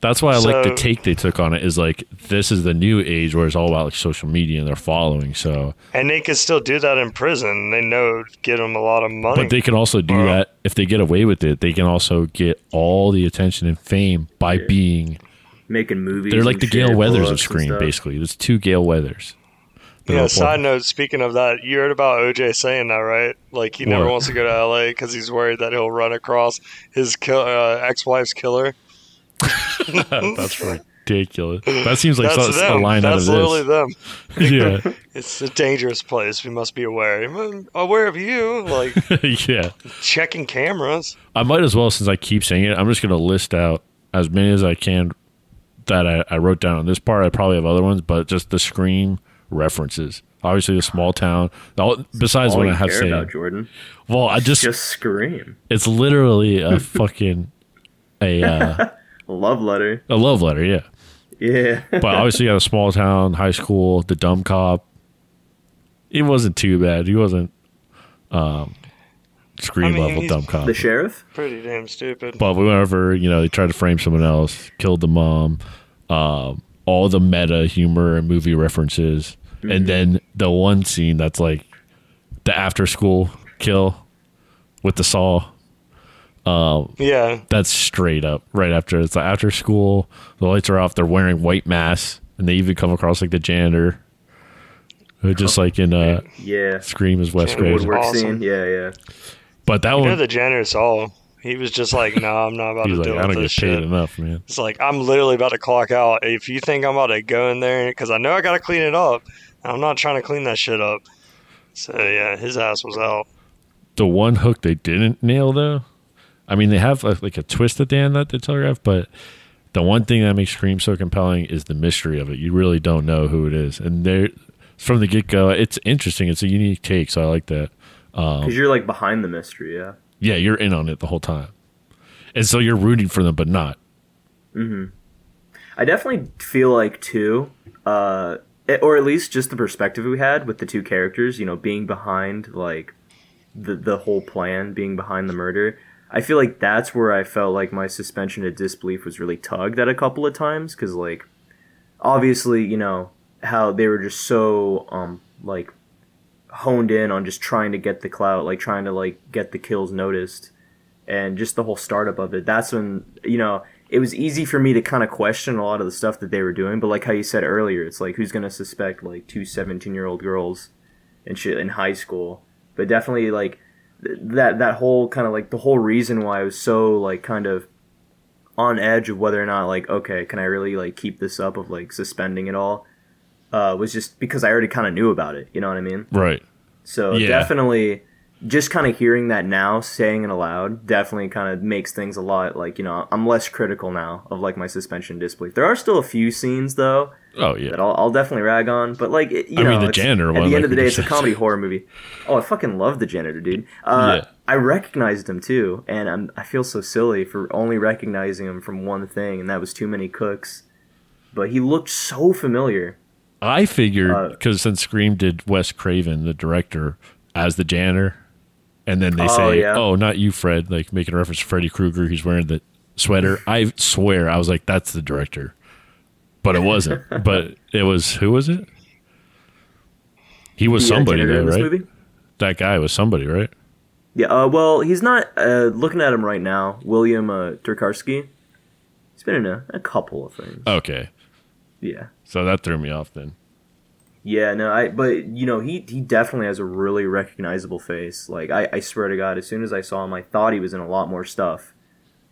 That's why I like the take they took on it. Is like this is the new age where it's all about like social media and their following. So, And they could still do that in prison. They know get them a lot of money. but they can also do Wow. that if they get away with it. They can also get all the attention and fame by being. Making movies. They're like the Gale Weathers of screen, and Scream, stuff. basically. There's two Gale Weathers. Yeah. all- Side note. Speaking of that, you heard about OJ saying that, right? Like he never What? wants to go to LA because he's worried that he'll run across his kill, uh, ex-wife's killer. That's ridiculous. That seems like That's so- a line That's out literally of them. this. yeah, It's a dangerous place. We must be aware. I'm aware of you, like yeah. checking cameras. I might as well, since I keep saying it, I'm just going to list out as many as I can that I, I wrote down on this part. I probably have other ones, but just the Scream references. Obviously, the small town. All, besides All what you I have care saying. about Jordan. Well, I just, Just Scream. it's literally a fucking a uh, A love letter. a love letter, yeah. Yeah. But obviously, you got a small town, high school, the dumb cop. It wasn't too bad. He wasn't um, Scream I mean, level he's- dumb cop. the sheriff. Pretty damn stupid. But whenever you know they tried to frame someone else, killed the mom, um, all the meta humor and movie references, and then the one scene that's like the after school kill with the saw. Yeah, That's straight up right after it's like after school. The lights are off. They're wearing white masks, and they even come across like the janitor, who just like in uh, Yeah. Scream is Wes Janitor Craven. Woodwork awesome. scene. Yeah, yeah. But that you know one, the janitor saw. He was just like, "No, I'm not about he's to like, deal I don't get this paid shit." enough, man. It's like I'm literally about to clock out. If you think I'm about to go in there, because I know I got to clean it up, I'm not trying to clean that shit up. So yeah, his ass was out. the one hook they didn't nail though i mean they have like, like a twist at the end that they telegraph but the one thing that makes scream so compelling is the mystery of it you really don't know who it is and they're from the get-go it's interesting it's a unique take so i like that Because you're like behind the mystery. Yeah. yeah you're in on it the whole time and so you're rooting for them but not Hmm. I definitely feel like too, uh, it- or at least just the perspective we had with the two characters, you know, being behind like the the whole plan, being behind the murder. I feel like that's where I felt like my suspension of disbelief was really tugged at a couple of times because like obviously you know how they were just so um like honed in on just trying to get the clout, like trying to like get the kills noticed and just the whole startup of it. That's when you know it was easy for me to kind of question a lot of the stuff that they were doing. But like how you said earlier, it's like who's gonna suspect like two 17 year old girls and shit in high school? But definitely like that that whole kind of like the whole reason why I was so like kind of on edge of whether or not like okay can I really like keep this up of like suspending it all uh, was just because I already kind of knew about it. You know what I mean? right So Yeah. definitely, just kind of hearing that now, saying it aloud, definitely kind of makes things a lot like you know I'm less critical now of like my suspension disbelief. There are still a few scenes though oh yeah that I'll, I'll definitely rag on, but like it, you I know, mean, the janitor At the end like of the day, it's a comedy horror movie. Oh, I fucking love the janitor, dude. Uh, Yeah. I recognized him too, and I'm I feel so silly for only recognizing him from one thing, and that was Too Many Cooks. But he looked so familiar. i figured Uh, because since scream did wes craven the director as the janitor and then they Oh, say yeah. oh not you fred like making a reference to freddy krueger he's wearing the sweater i swear i was like that's the director but it wasn't but it was who was it He was the, somebody janitor though, in this right? movie. That guy was somebody, right? Yeah, uh, well, he's not. Uh, looking at him right now, William uh, Tokarsky. He's been in a, a couple of things. Okay, Yeah, so that threw me off then. yeah, no, I. But you know, he he definitely has a really recognizable face. Like I, I swear to God, as soon as I saw him, I thought he was in a lot more stuff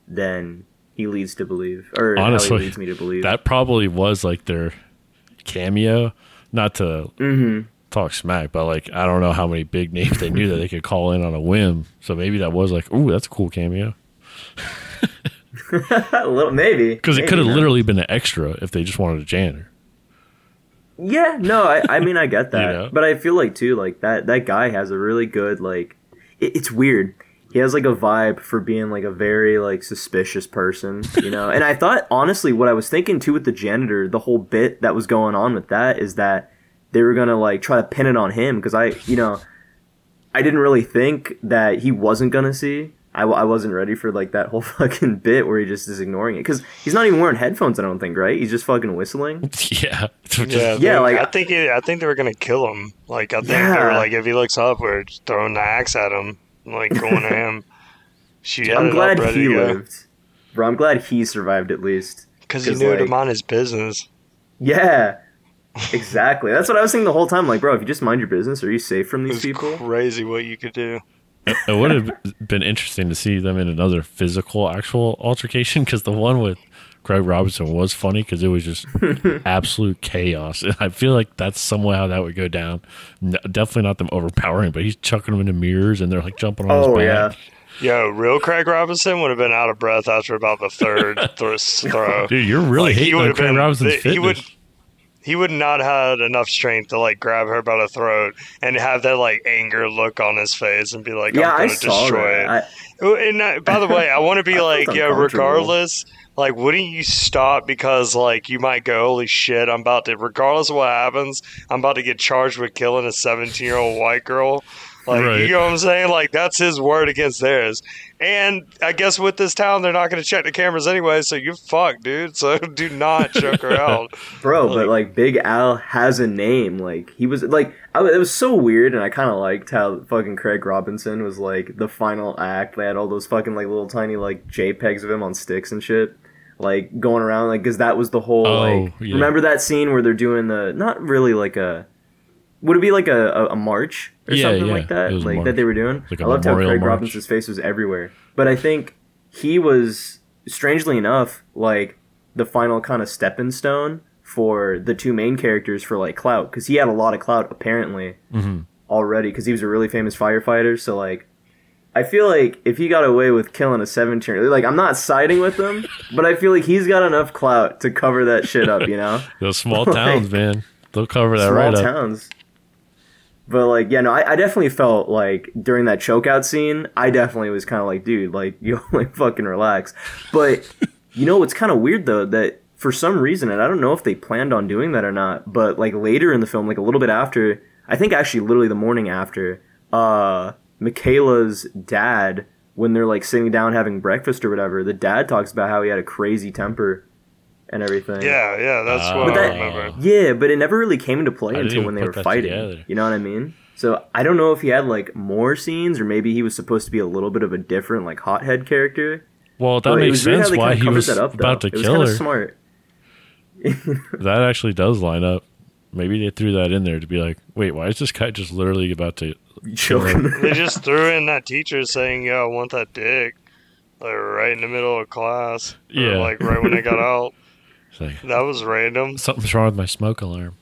than he leads to believe, or Honestly, how he leads me to believe. That probably was like their cameo. Not to mm-hmm. talk smack, but like I don't know how many big names they knew that they could call in on a whim. So maybe that was like, ooh, that's a cool cameo. a little, maybe Because it could have literally been an extra if they just wanted a janitor. Yeah, no, I, I mean I get that, You know? but I feel like too like that that guy has a really good like it, it's weird. He has like a vibe for being like a very like suspicious person, you know. and I thought honestly, what I was thinking too with the janitor, the whole bit that was going on with that is that they were gonna like try to pin it on him because I, you know, I didn't really think that he wasn't gonna see. I, I wasn't ready for like that whole fucking bit where he just is ignoring it because he's not even wearing headphones. I don't think, right? He's just fucking whistling. yeah. Yeah, Yeah, like- I think it, I think they were gonna kill him. Like I think they were like if he looks up, we're throwing the axe at him, like going to him. She I'm glad he to go lived. Bro, I'm glad he survived at least. because he knew to like- mind his business. Yeah. Exactly. That's what I was thinking the whole time. Like, bro, if you just mind your business, are you safe from these It's people? crazy what you could do. it would have been interesting to see them in another physical, actual altercation because the one with Craig Robinson was funny because it was just absolute chaos. And I feel like that's somewhere how that would go down. N- definitely not them overpowering, but he's chucking them into mirrors and they're like jumping on Oh his yeah. back. Yo, real Craig Robinson would have been out of breath after about the third th- throw. Dude, you're really Like, he hating on would've Craig been- Robinson's he fitness. would- he would not have had enough strength to like grab her by the throat and have that like anger look on his face and be like, Yeah, I'm gonna saw destroy that. it. I, And uh, by the way, I want to be like, yeah, regardless, like, wouldn't you stop because, like, you might go, holy shit, I'm about to, regardless of what happens, I'm about to get charged with killing a 17 year old white girl. Like, Right. you know what I'm saying? Like, that's his word against theirs. And I guess with this town, they're not going to check the cameras anyway, so you fuck dude. So do not choke her out. bro, Like- but like Big Al has a name. Like he was like I, it was so weird, and I kind of liked how fucking Craig Robinson was like the final act. They had all those fucking like little tiny like JPEGs of him on sticks and shit. Like going around, like, because that was the whole, Oh, like, yeah. remember that scene where they're doing the, not really like a, would it be like a, a, a march or Yeah, something yeah, like that? it was a Like that they were doing? Like I loved how Craig march. Robinson's face was everywhere. But I think he was, strangely enough, like the final kind of stepping stone for the two main characters for like clout. Because he had a lot of clout apparently Mm-hmm. already because he was a really famous firefighter. So like. I feel like if he got away with killing a 17 year like I'm not siding with him, but I feel like he's got enough clout to cover that shit up, you know? Those small Like, towns, man. They'll cover that right up. Small towns. But like, yeah, no, I, I definitely felt like during that chokeout scene, I definitely was kind of like, dude, like you like fucking relax. But you know what's kind of weird though that for some reason, and I don't know if they planned on doing that or not, but like later in the film, like a little bit after, I think actually literally the morning after, uh, McKayla's dad, when they're like sitting down having breakfast or whatever, the dad talks about how he had a crazy temper and everything. Yeah, yeah, that's what oh. But I remember. Yeah, but it never really came into play I until when they were fighting. together. You know what I mean? So I don't know if he had like more scenes, or maybe he was supposed to be a little bit of a different like hothead character. Well, that But makes was weird sense they why he was that up, about though. to it kill kinda her. Smart. That actually does line up. Maybe they threw that in there to be like, wait, why is this guy just literally about to kill her? Choking. They just threw in that teacher saying, "Yo, I want that dick," like right in the middle of class. Or, Yeah. like right when they got out. It's like, That was random. something's wrong with my smoke alarm.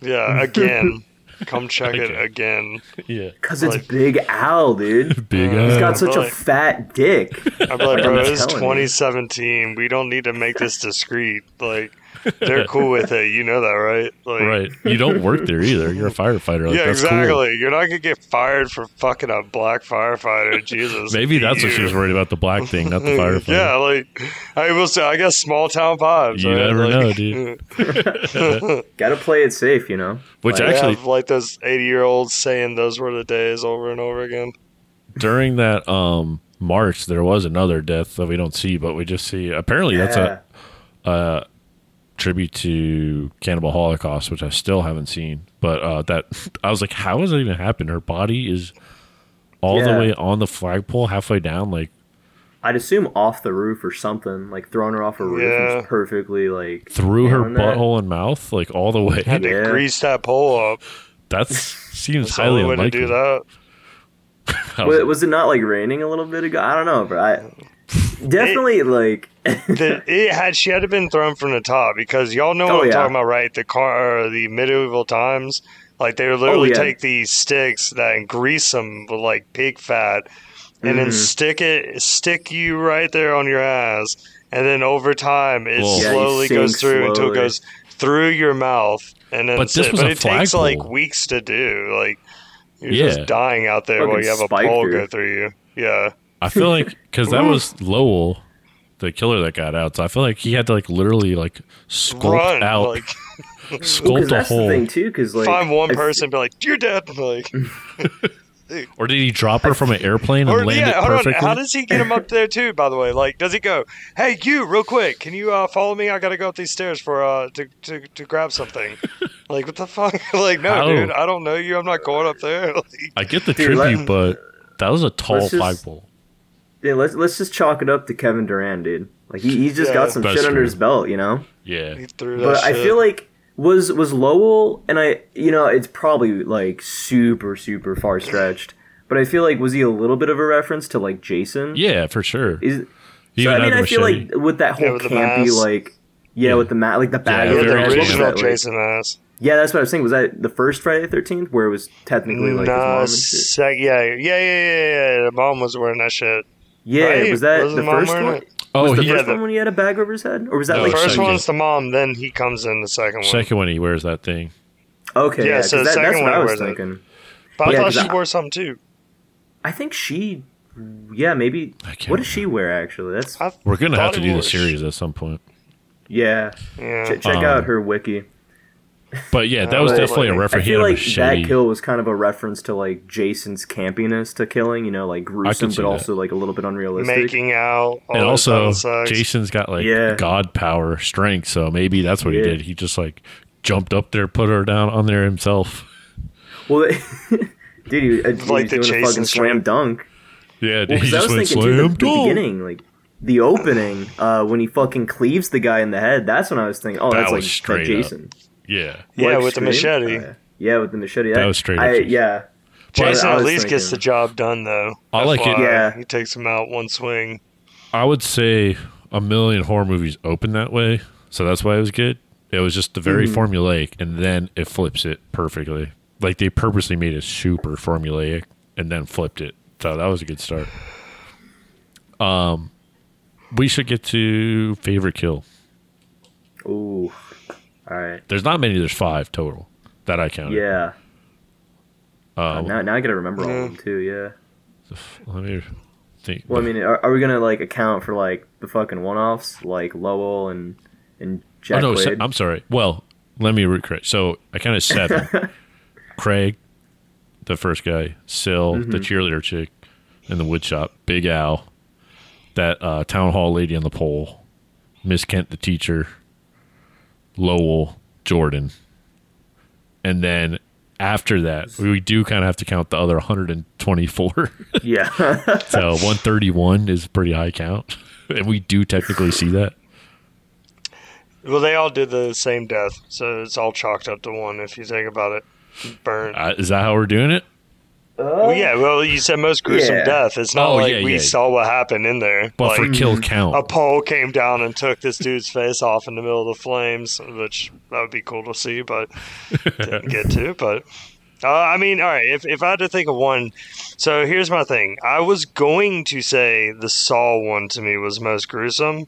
Yeah, again. Come check it again. Yeah. Cause it's Like- Big Al, dude. Big Uh, He's Al. got such a Like- fat dick. I'm like, bro, I'm it's telling you. 2017. We don't need to make this discreet. Like, they're cool with it. You know that, right? Like, Right. You don't work there either. You're a firefighter. Like, yeah, that's exactly. Cool. You're not gonna get fired for fucking a black firefighter. Jesus. Maybe that's what she was worried about the black thing, not the firefighter. Yeah, like I will say, I guess small town vibes. You right? never Like- know, dude. Gotta play it safe, you know. Which Like, actually, have, like those 80 year olds saying those were the days over and over again. during that um march, there was another death that we don't see, but we just see. Apparently, that's a uh, tribute to Cannibal Holocaust, which I still haven't seen. But uh, that I was like, how has that even happened? Her body is all the way on the flagpole, halfway down. Like I'd assume off the roof or something, like throwing her off a roof Yeah. just perfectly like through her nailing that. butthole and mouth, like all the way. Had to Yeah. grease that pole up. That seems That's the highly only way to unlikely. do that. Was Was, was it not like raining a little bit ago? I don't know, but I definitely like the, it had she had been thrown from the top because y'all know Oh, what I'm yeah. talking about, right? The car, or the medieval times, like they would literally Oh, yeah. take these sticks that and grease them with like pig fat, and then Mhm. stick it, stick you right there on your ass, and then over time it Whoa. Yeah, slowly goes sink through until it goes through your mouth, and then But this sit. was but a it takes like weeks to do, like. You're Yeah. just dying out there while you have a pole through. go through you. Yeah. I feel like because that was Lowell, the killer that got out. So I feel like he had to like literally like sculpt Run. out, Like, sculpt because a that's the hole, thing too. Because like find one I- person and be like, you're dead. Like, or did he drop her from an airplane and Or land yeah, it hold on. perfectly? How does he get him up there too? By the way, like, does he go, "Hey, you, real quick, can you uh, follow me? I gotta go up these stairs for uh to to, to grab something." like, what the fuck? like, no, How? dude, I don't know you. I'm not going up there. Like, I get the Dude, tribute, let- but that was a tall Let's flagpole. Yeah, let's let's just chalk it up to Kevin Durand, dude. Like he, he's just Yeah. got some That's shit under his belt, you know. Yeah, he threw that But shit. I feel like was was Lowell and I, you know, it's probably like super super far stretched. But I feel like was he a little bit of a reference to like Jason? yeah, for sure. Is so, I mean, I the feel like with that whole Yeah, with campy mask. like. Yeah, Yeah. with the mat, like the bag. Yeah, yeah, the original that, like- Jason ass. Yeah, that's what I was saying. Was that the first Friday the Thirteenth, where it was technically like his mom Nah, and shit? sec- yeah, yeah, yeah, yeah, yeah. The mom was wearing that shit. Yeah, Right? was that Was the the first wearing one? it? oh, was the he, yeah, first the- one when he had a bag over his head, or was that No, like First second. one's the mom, then he comes in the second one. second one he wears that thing. okay? Yeah, Yeah, so 'cause the that, second that's one what I was wears it. thinking. But I Yeah, thought 'cause she I- wore something too. I think she, yeah, maybe. What does she wear actually? That's I We're gonna have to do the was- series at some point. yeah. Yeah. Ch- check Um, out her wiki. But yeah, that was Uh, definitely a reference. I feel like machete. that kill was kind of a reference to like Jason's campiness to killing. You know, like gruesome, see but that. also like a little bit unrealistic. Making out. And also. Jason's got like Yeah. god power, strength. So maybe that's what he Yeah. did. He just like jumped up there, put her down on there himself. Well, dude, he, uh, he Like was the doing a Jason fucking slam strength. dunk. Yeah, dude, Well, he 'cause I just was went thinking too, slam the, the dunk. beginning, like the opening, uh, when he fucking cleaves the guy in the head. That's when I was thinking, oh, That that's was like straight that up. Jason. Yeah, Yeah, Like with the machete. Uh, yeah, with the machete. That was straight up I, Jason. yeah. Jason at was least gets the job done, though. I like it. Yeah. He takes him out one swing. I would say a million horror movies open that way, so that's why it was good. It was just the very Mm-hmm. formulaic, and then it flips it perfectly. Like they purposely made it super formulaic and then flipped it. So that was a good start. Um, we should get to favorite kill. Ooh. All right. There's not many. There's five total that I counted. Yeah. Uh, now, now I gotta remember all of them too. Yeah. let me think. Well, I mean, are, are we gonna like account for like the fucking one-offs, like Lowell and and oh Jack no, se- Quaid? I'm sorry. Well, let me recorrect. So I counted seven. Craig, the first guy, Sil, Mm-hmm. the cheerleader chick in the woodshop, Big Al, that uh, town hall lady on the pole, Miss Kent, the teacher, Lowell, Jordan, and then after that, we do kind of have to count the other 124. yeah. so 131 is a pretty high count, and we do technically see that. Well, they all did the same death, so it's all chalked up to one if you think about it. Burnt. Uh, is that how we're doing it? Well, yeah, well, you said most gruesome Yeah. death. It's not Oh, like yeah, we yeah. saw what happened in there. But like, for kill count, a pole came down and took this dude's face off in the middle of the flames, which that would be cool to see, but didn't get to. But uh, I mean, all right, if, if I had to think of one, so here's my thing. I was going to say the Saw one to me was most gruesome,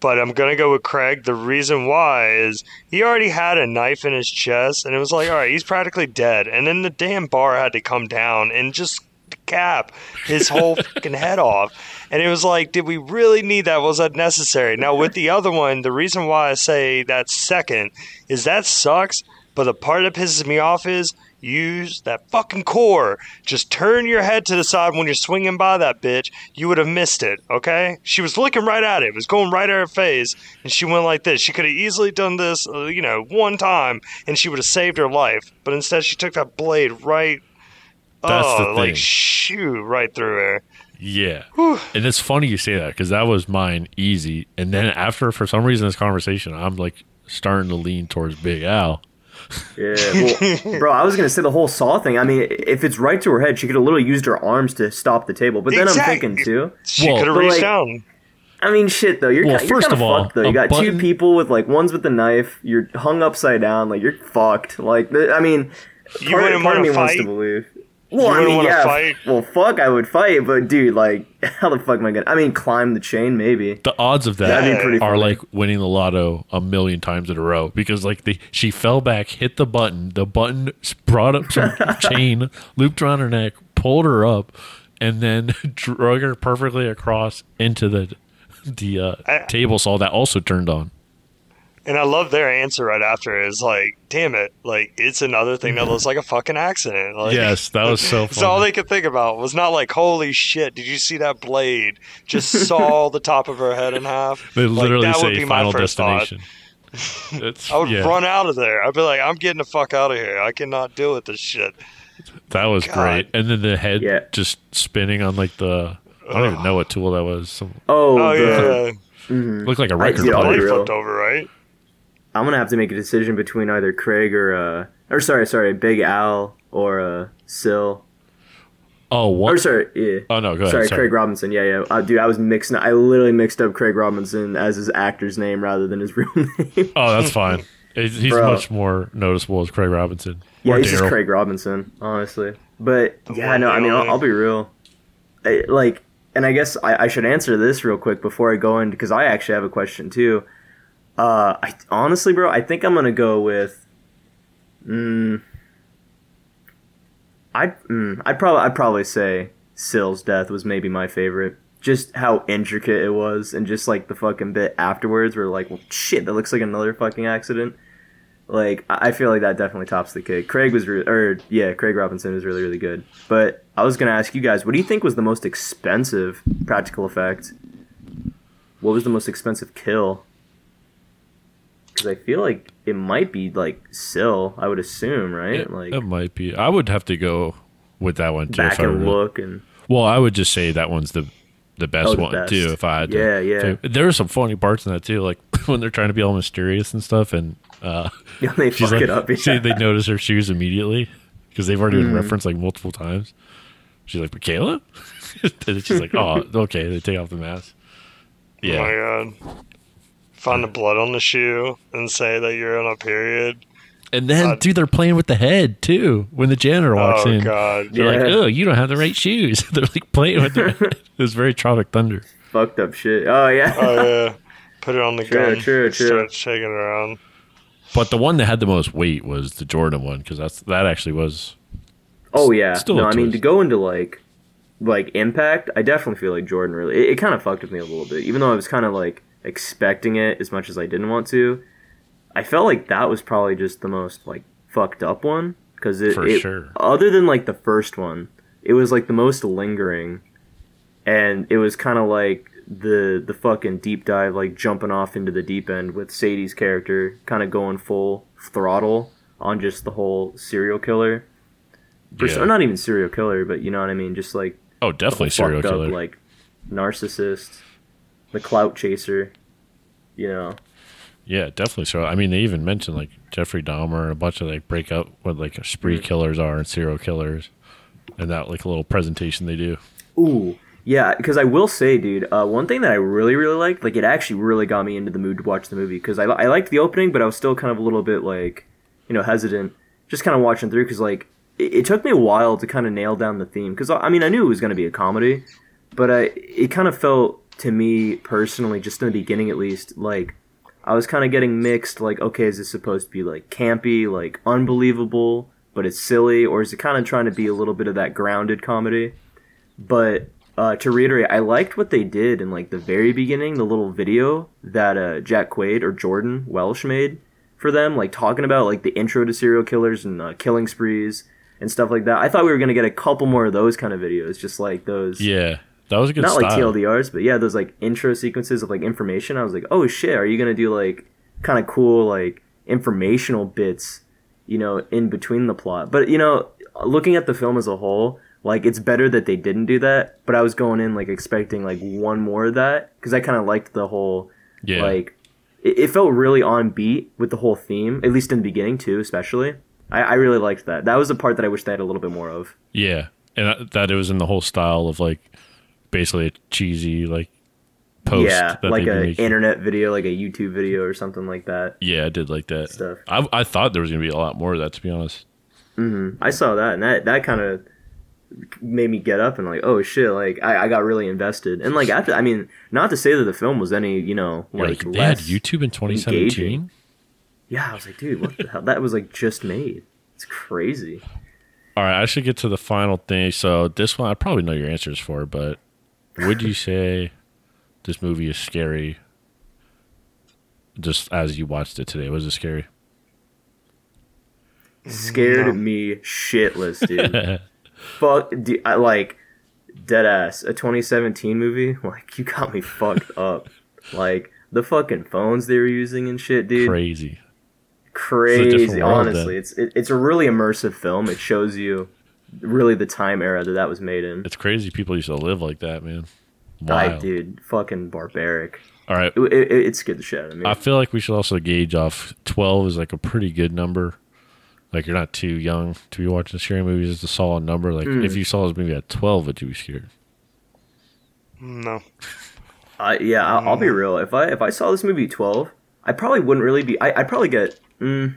but I'm gonna go with Craig. The reason why is he already had a knife in his chest, and it was like, all right, he's practically dead, and then the damn bar had to come down and just cap his whole fucking head off. And it was like, did we really need that? Was that necessary? Now with the other one, the reason why I say that second is that sucks. But the part that pisses me off is use that fucking core. Just turn your head to the side when you're swinging by that bitch. You would have missed it, okay? She was looking right at it. It was going right at her face, and she went like this. She could have easily done this, uh, you know, one time, and she would have saved her life. But instead, she took that blade right. That's oh, the thing. like shoot right through her. Yeah. And it's funny you say that because that was mine easy. And then after, for some reason, this conversation, I'm like starting to lean towards Big Al. Yeah, well, bro, I was gonna say the whole saw thing. I mean, if it's right to her head, she could have literally used her arms to stop the table. But then Exact- I'm thinking too. She Well, could have reached like, down. I mean, shit though. You're Well, ki- you're first kinda all, fucked, though. You got button- two people with like one's with the knife. You're hung upside down. Like you're fucked. Like I mean, You part, wouldn't part of wanna me wants to believe. Well, I mean, yeah. fight? Well, fuck, I would fight, but dude, like, how the fuck am I gonna? I mean, climb the chain, maybe. The odds of that That'd be pretty are funny. like winning the lotto a million times in a row because like the she fell back, hit the button, the button brought up some chain, looped around her neck, pulled her up, and then drug her perfectly across into the the uh, I- table saw that also turned on. And I love their answer right after is like, damn it, like it's another thing that looks like a fucking accident. Like, Yes, that was so funny. That's all they could think about was not like, holy shit, did you see that blade? Just saw the top of her head in half. They Like, literally that would say be my final first destination. It's, I would yeah, run out of there. I'd be like, I'm getting the fuck out of here. I cannot deal with this shit. that was God. great. And then the head Yeah. just spinning on like the I don't even know what tool that was. Some, Oh, Oh, the, yeah. Mm-hmm. looked like a record dude, I'll Blade be player. real. flipped over, right? I'm gonna have to make a decision between either Craig or uh, or sorry, sorry, Big Al or uh, Sill. Oh, what? Or sorry, yeah. Oh no, go ahead. sorry, sorry. Craig Robinson. Yeah, yeah. Uh, dude, I was mixing. I literally mixed up Craig Robinson as his actor's name rather than his real name. Oh, that's fine. He's, he's Bro. much more noticeable as Craig Robinson. yeah, Or he's just Craig Robinson, honestly. But yeah, one no, I mean, I'll. I'll be real. I, like, and I guess I, I should answer this real quick before I go in because I actually have a question too. Uh, I honestly, bro, I think I'm gonna go with. Mm, I'd mm, I'd probably I'd probably say Sill's death was maybe my favorite. Just how intricate it was, and just like the fucking bit afterwards, where like, well, shit, that looks like another fucking accident. Like, I I feel like that definitely tops the cake. Craig was, re- or yeah, Craig Robinson was really, really good. But I was gonna ask you guys, what do you think was the most expensive practical effect? What was the most expensive kill? Because I feel like it might be like Sill. I would assume, right? It, like it might be. I would have to go with that one too. back if and were- look and Well, I would just say that one's the the best Oh, the one best. too. If I had to, Yeah, yeah. to- There were some funny parts in that too, like when they're trying to be all mysterious and stuff, and uh, yeah, they she's fuck like, it up. see, Yeah. they notice her shoes immediately because they've already been Mm. referenced like multiple times. She's like, McKayla, and she's like, oh, okay. They take off the mask. Yeah, Oh my god. Find the blood on the shoe and say that you're on a period. and then God. dude, they're playing with the head too when the janitor walks in. oh in. god. They're like, oh, you don't have the right shoes. they're like playing with their head. It was very Tropic Thunder. Fucked up shit. Oh yeah. Oh yeah. Put it on the True, gun. true, true. Start shaking it around. But the one that had the most weight was the Jordan one because that's that actually was Oh yeah. Still no, a I mean to go into like like impact, I definitely feel like Jordan really it, it kind of fucked with me a little bit. Even though I was kind of like expecting it as much as I didn't want to. I felt like that was probably just the most like fucked up one cuz it, it- sure. other than like the first one, it was like the most lingering and it was kind of like the the fucking deep dive like jumping off into the deep end with Sadie's character kind of going full throttle on just the whole serial killer Pers- Yeah. not even serial killer, but you know what I mean. Just like oh definitely serial killer. up, like narcissist, the clout chaser. You know, yeah, definitely. So I mean, they even mentioned like Jeffrey Dahmer and a bunch of like break up what like spree Mm. killers are and serial killers, and that like a little presentation they do. ooh, yeah. Because I will say, dude, uh, one thing that I really, really liked, like it actually really got me into the mood to watch the movie. Because I, I liked the opening, but I was still kind of a little bit like, you know, hesitant, just kind of watching through. Because like it, it took me a while to kind of nail down the theme. Because I mean, I knew it was going to be a comedy, but I, it kind of felt to me personally, just in the beginning at least, like I was kind of getting mixed. Like, okay, is this supposed to be like campy, like unbelievable, but it's silly, or is it kind of trying to be a little bit of that grounded comedy? But uh, to reiterate, I liked what they did in like the very beginning, the little video that uh, Jack Quaid or Jordan Welsh made, for them, like talking about like the intro to serial killers and uh, killing sprees and stuff like that. I thought we were gonna get a couple more of those kind of videos, just like those. Yeah, that was a good Not like. TLDRs, but yeah, those like intro sequences of like information. I was like, oh shit, are you gonna do like kind of cool like informational bits, you know, in between the plot? But you know, looking at the film as a whole, like it's better that they didn't do that. But I was going in like expecting like one more of that because I kind of liked the whole yeah, like it, it felt really on beat with the whole theme, at least in the beginning too, especially. I, I really liked that. That was the part that I wish they had a little bit more of. yeah, and that- that it was in the whole style of like basically a cheesy like post. yeah, like they'd be a making. internet video, like a YouTube video or something like that. Yeah, I did like that Stuff. I I thought there was gonna be a lot more of that to be honest. Mm-hmm. I saw that, and that that kind of made me get up and like, oh shit, like I, I got really invested. And like after, I mean, not to say that the film was any, you know, like, like, they had YouTube in 2017. engaging. Yeah, I was like, dude, what the hell? That was like just made. It's crazy. All right, I should get to the final thing. So this one, I probably know your answers for, but would you say this movie is scary? Just as you watched it today, was it scary? Scared me shitless, dude. Fuck, dude, I like dead ass a 2017 movie. Like you got me fucked up. Like the fucking phones they were using and shit, dude. Crazy. crazy different world, honestly then. it's it, it's a really immersive film it shows you really the time era that that was made in It's crazy. People used to live like that, man. I, dude fucking barbaric All right, it, it, it scared the shit out of me I feel like we should also gauge off 12 is like a pretty good number. Like you're not too young to be watching scary movies. It's a solid number. Like Hmm. if you saw this movie at 12, would you be scared? No. I, yeah I'll, I'll be real if i if i saw this movie 12 i probably wouldn't really be I, i'd probably get mm,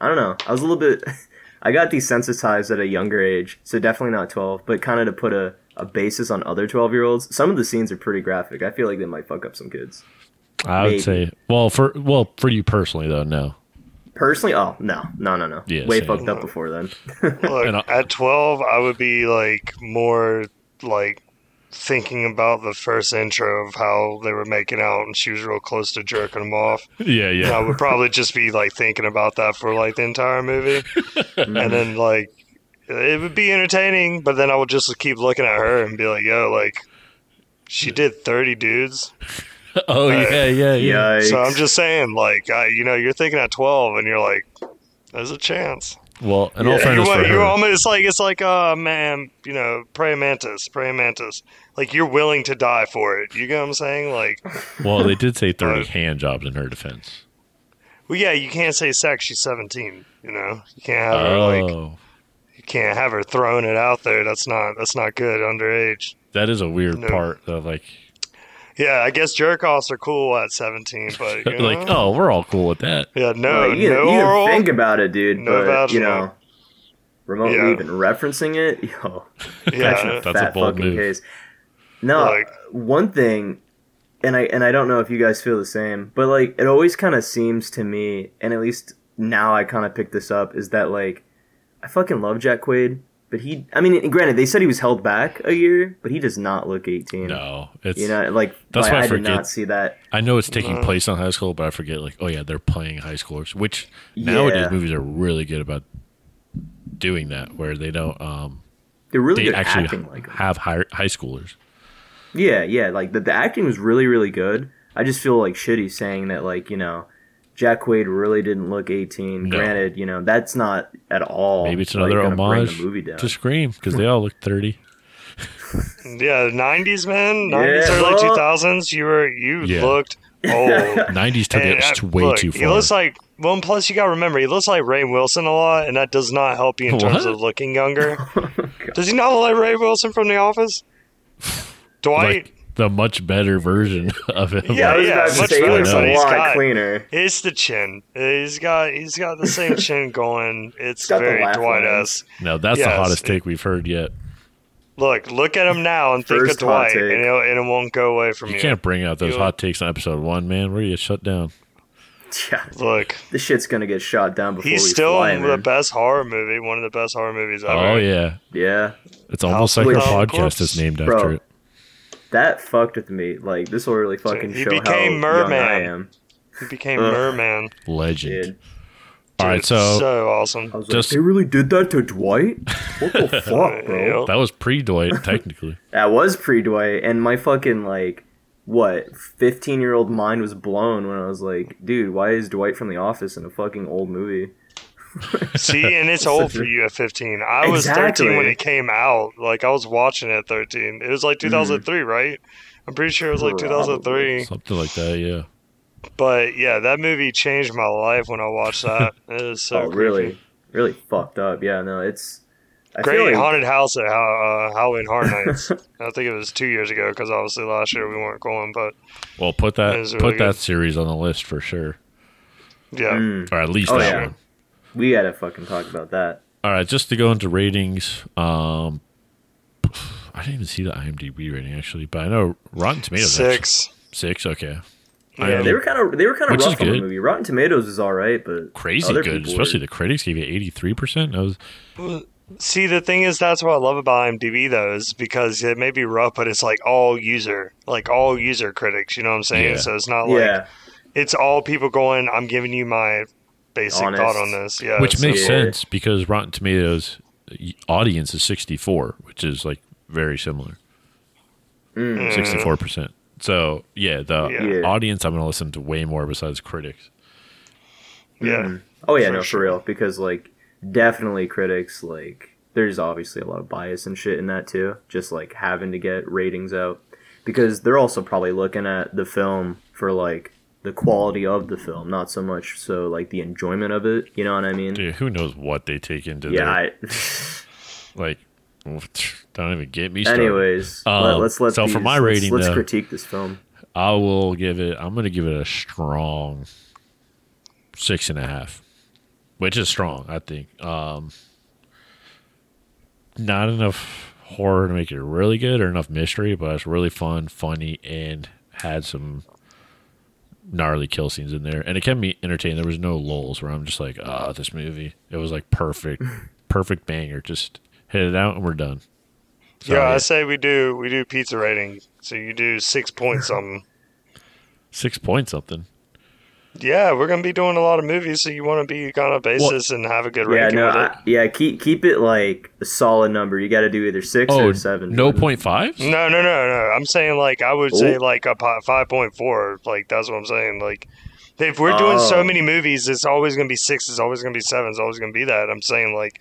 i don't know i was a little bit i got desensitized at a younger age so definitely not 12 but kind of to put a, a basis on other 12 year olds some of the scenes are pretty graphic i feel like they might fuck up some kids I would Maybe. say, well, for well for you personally though, no. personally oh no no no no Yeah, way same. fucked up before then Look, at 12, I would be like more like thinking about the first intro of how they were making out and she was real close to jerking him off. Yeah, And I would probably just be like thinking about that for like the entire movie. and then like it would be entertaining, but then I would just keep looking at her and be like, yo, like she did 30 dudes. oh yeah, yeah, yeah. Yikes. So I'm just saying, like, I, you know, you're thinking at 12 and you're like, there's a chance. Well, all Yeah. For want- you her, almost it's like it's like uh man, you know, praying mantis, praying mantis. Like you're willing to die for it. You get what I'm saying? Like, well, they did say 30 Uh, hand jobs in her defense. well, yeah, you can't say sex. She's 17. You know, you can't have her like Oh, you can't have her throwing it out there. That's not that's not good underage. that is a weird No. part of like, Yeah, I guess jerk offs are cool at 17, but you like, oh, we're all cool with that. yeah, no, Like, you, no you can oral. think about it, dude, no but you vaginal. know, remotely Yeah. even referencing it, yo, yeah, that's a That's a fat bold fucking move. case. No, Like- one thing, and I and I don't know if you guys feel the same, but like it always kind of seems to me, and at least now I kind of pick this up, is that like I fucking love Jack Quaid, but he, I mean, granted they said he was held back a year, but he does not look eighteen. No, it's. You know, like That's why I I did not see that. I know it's taking No. place on high school, but I forget like, oh yeah, they're playing high schoolers. Which nowadays Yeah. movies are really good about doing that, where they don't um They're really they good actually acting like 'em. have high high schoolers. Yeah, yeah, like the, the acting was really, really good. I just feel like shitty saying that, like, you know, Jack Quaid really didn't look 18. No. Granted, you know, that's not at all. Maybe it's another gonna homage movie to Scream because they all look thirty. yeah, 90s man, 90s Yeah, early 2000s. You were you Yeah. looked old. Nineties took And, it uh, way look, too He far. looks like well. and Plus, you got to remember, he looks like Rainn Wilson a lot, and that does not help you in terms of looking younger. does he not look like Rainn Wilson from The Office? Dwight, like the much better version of him. Yeah, I was yeah, much better, looks but a he's lot got- cleaner. it's the chin. He's got he's got the same chin going. It's got the very Dwight lines. esque. No, that's the hottest take we've heard yet. Look, look at him now and think First of Dwight, and, it'll, and it won't go away from You you. can't bring out those You- hot takes on episode one, man. Where you shut down? Yeah, Look, this shit's gonna get shot down before he's we still fly, the man. best horror movie, one of the best horror movies ever. Oh yeah, Yeah, it's almost like House our of podcast is named Bro. after it. That fucked with me. Like, this will really fucking he show how became young I am. He became Ugh. Merman. Legend. Dude, All right, so, so awesome. I was Just- like, they really did that to Dwight? What the fuck, bro? Yep. that was pre Dwight technically. That was pre Dwight, and my fucking like what fifteen year old mind was blown when I was like, dude, why is Dwight from The Office in a fucking old movie? See, and it's old for you at 15. I was 13 when it came out. Like, I was watching it at 13. It was like 2003, right? I'm pretty sure it was like 2003. Something like that, yeah. But yeah, that movie changed my life when I watched that. It is so oh, creepy. really, really fucked up. Yeah, no, it's I Great like, haunted house at How- uh, Halloween Horror Nights. I think it was two years ago because obviously last year we weren't going. But Well, put that It is put really that good. series on the list for sure, yeah, Mm, or at least Oh, that yeah. one. We gotta fucking talk about that. All right, just to go into ratings. Um, I didn't even see the IMDb rating actually, but I know Rotten Tomatoes actually- six. six. Okay, Yeah, know They were kind of they were kind of Which rough on the good. movie. Rotten Tomatoes is all right, but crazy other good. Especially were- the critics gave it eighty three percent. That was See, the thing is, that's what I love about IMDb though, is because it may be rough, but it's like all user, like all user critics. You know what I'm saying? Yeah. So it's not like yeah, it's all people going. I'm giving you my basic Honest. thought on this. Yeah, which makes yeah. sense because Rotten Tomatoes audience is sixty four, which is like very similar. Mm. Sixty four percent. So yeah, the Yeah. Yeah. audience I'm going to listen to way more besides critics. yeah. Mhm. Oh yeah, For no, sure. for real. Because like definitely critics like there's obviously a lot of bias and shit in that too. Just like having to get ratings out because they're also probably looking at the film for like the quality of the film, not so much so like the enjoyment of it. You know what I mean? Dude, who knows what they take into yeah. their I, like? Don't even get me started. anyways, Um, let, us let so for these- my let's- rating, let's, though- critique this film. I will give it. I'm going to give it a strong six and a half, which is strong. I think. Um, not enough horror to make it really good, or enough mystery, but it's really fun, funny, and had some gnarly kill scenes in there, and it kept me entertained. There was no lulls where I'm just like, ah, this movie. It was like perfect, perfect banger. Just hit it out and we're done. So, yeah, I say we do we do pizza rating. So you do six points something. six point something. Yeah, we're gonna be doing a lot of movies, so you want to be on a basis and have a good Yeah, ranking no, with it. I, yeah. Keep keep it like a solid number. You got to do either six Oh, or seven. no five? point. No, no, no, no. I'm saying like I would say Oh. like a five point four. Like that's what I'm saying. Like if we're doing Oh. so many movies, it's always gonna be six. It's always gonna be seven. It's always gonna be that. I'm saying like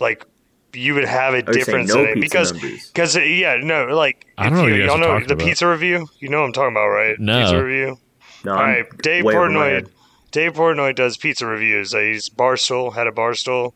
like you would have a Are you saying difference no in it because because yeah no like I don't know you, what you guys y'all are know talking the about. pizza review. You know what I'm talking about, right? No. Pizza review. No, All Dave over my Portnoy. Dave Portnoy does pizza reviews. Uh, he's Barstool, head of Barstool,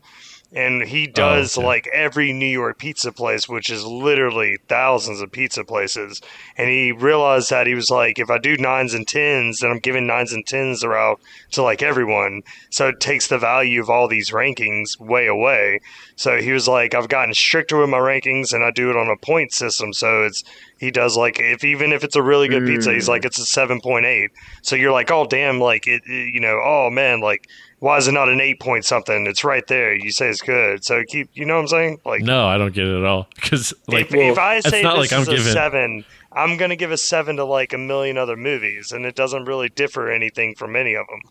and he does okay. like every New York pizza place, which is literally thousands of pizza places. And he realized that he was like, if I do nines and tens, then I'm giving nines and tens around to like everyone. So it takes the value of all these rankings way away. So he was like, I've gotten stricter with my rankings, and I do it on a point system. So it's he does like if even if it's a really good pizza, he's Mm. like it's a seven point eight. So you're like, oh damn, like it, it- you know, oh man, like why is it not an eight point something? It's right there. You say it's good. So keep, you know what I'm saying? Like No, I don't get it at all. Because like, if, if I say this like I'm a giving- seven, I'm gonna give a seven to like a million other movies, and it doesn't really differ anything from any of them.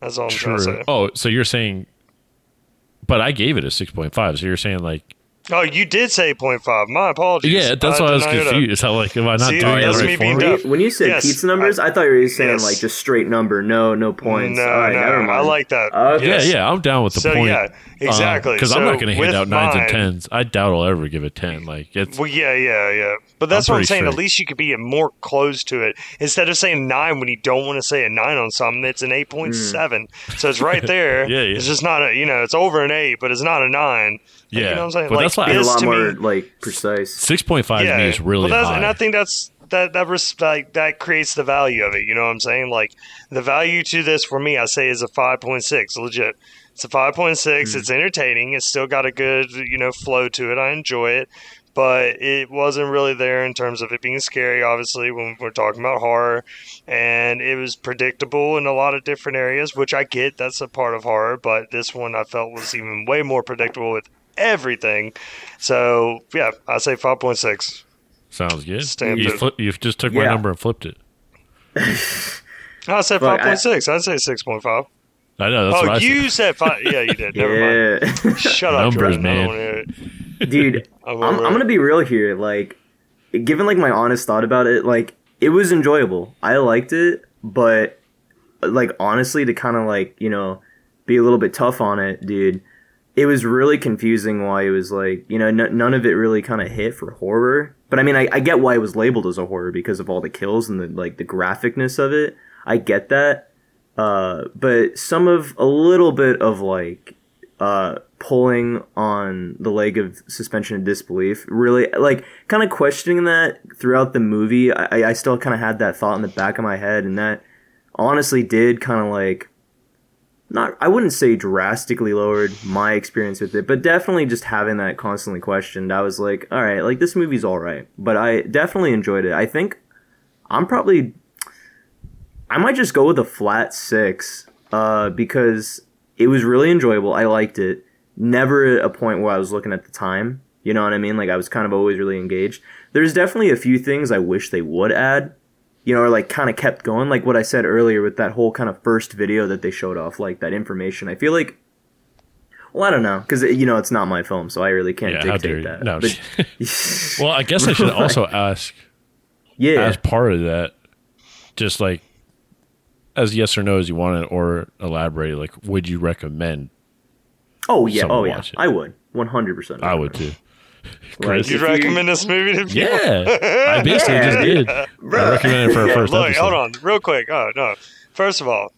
That's all I'm trying to say. Oh, so you're saying, but I gave it a six point five. So you're saying like, Oh, you did say 0.5. My apologies. yeah, that's why I was not hear that. confused. How like, am I not See, doing that's it me right being for dumb. me? When you, when you said Yes, pizza numbers, I, thought you were saying yes. like just straight number, no, no points. No, All right, no, never mind. I like that. Uh, okay. Yes. Yeah, yeah, I'm down with the So point. yeah, uh, exactly. Because I'm not going to hand out nines mine- and tens. I doubt I'll ever give a ten. Like it's Well, yeah, yeah, yeah. But that's what I'm pretty saying. At least you could be more close to it instead of saying nine when you don't want to say a nine on something. It's an eight point hmm. seven, so it's right there. Yeah, yeah. It's just not a you know it's over an eight, but it's not a nine. Like, Yeah. you know what I'm saying. But like that's why I- a lot to more me, like precise. six point five to me is really well, high. and I think that's that that res- like, that creates the value of it. You know what I'm saying? Like the value to this for me, I say is a five point six. Legit, it's a five point six. Hmm. It's entertaining. It's still got a good you know flow to it. I enjoy it. But it wasn't really there in terms of it being scary, obviously, when we're talking about horror. And it was predictable in a lot of different areas, which I get. That's a part of horror. But this one I felt was even way more predictable with everything. So, yeah, I say 5.6. Sounds good. Stand You it. flip, you just took my number and flipped it. I said 5.6. I'd say 6.5. I know that's oh, what oh, I you said five. Yeah, you did. Never mind. Yeah. Shut up, Numbers, Jordan. Man. don't wanna hear it. dude I'm I'm, I'm gonna be real here like given like my honest thought about it like it was enjoyable i liked it but like honestly to kind of like you know be a little bit tough on it dude it was really confusing why it was like you know n- none of it really kind of hit for horror. But i mean I, I get why it was labeled as a horror because of all the kills and the like the graphicness of it. I get that. Uh but some of a little bit of like uh pulling on the leg of suspension of disbelief really like kind of questioning that throughout the movie. I, I still kind of had that thought in the back of my head and that honestly did kind of like not i wouldn't say drastically lowered my experience with it but definitely just having that constantly questioned i was like all right like this movie's all right but i definitely enjoyed it. I think i'm probably i might just go with a flat six uh because it was really enjoyable. I liked it. Never a point where i was looking at the time you know what i mean? Like i was kind of always really engaged. There's definitely a few things i wish they would add you know, or like kind of kept going, like what I said earlier with that whole kind of first video that they showed off, like that information. I feel like, well, I don't know, because you know it's not my film, so I really can't Yeah, dictate that. No, But- well, I guess I should also ask yeah, as part of that, just like as yes or no as you want it, or elaborate. Like, would you recommend? oh yeah, oh yeah. I would, one hundred percent. I would too. You'd you- recommend this movie to people? Yeah, I basically just did. I recommended it for our Yeah, first look, episode. hold on, real quick. Oh no! First of all,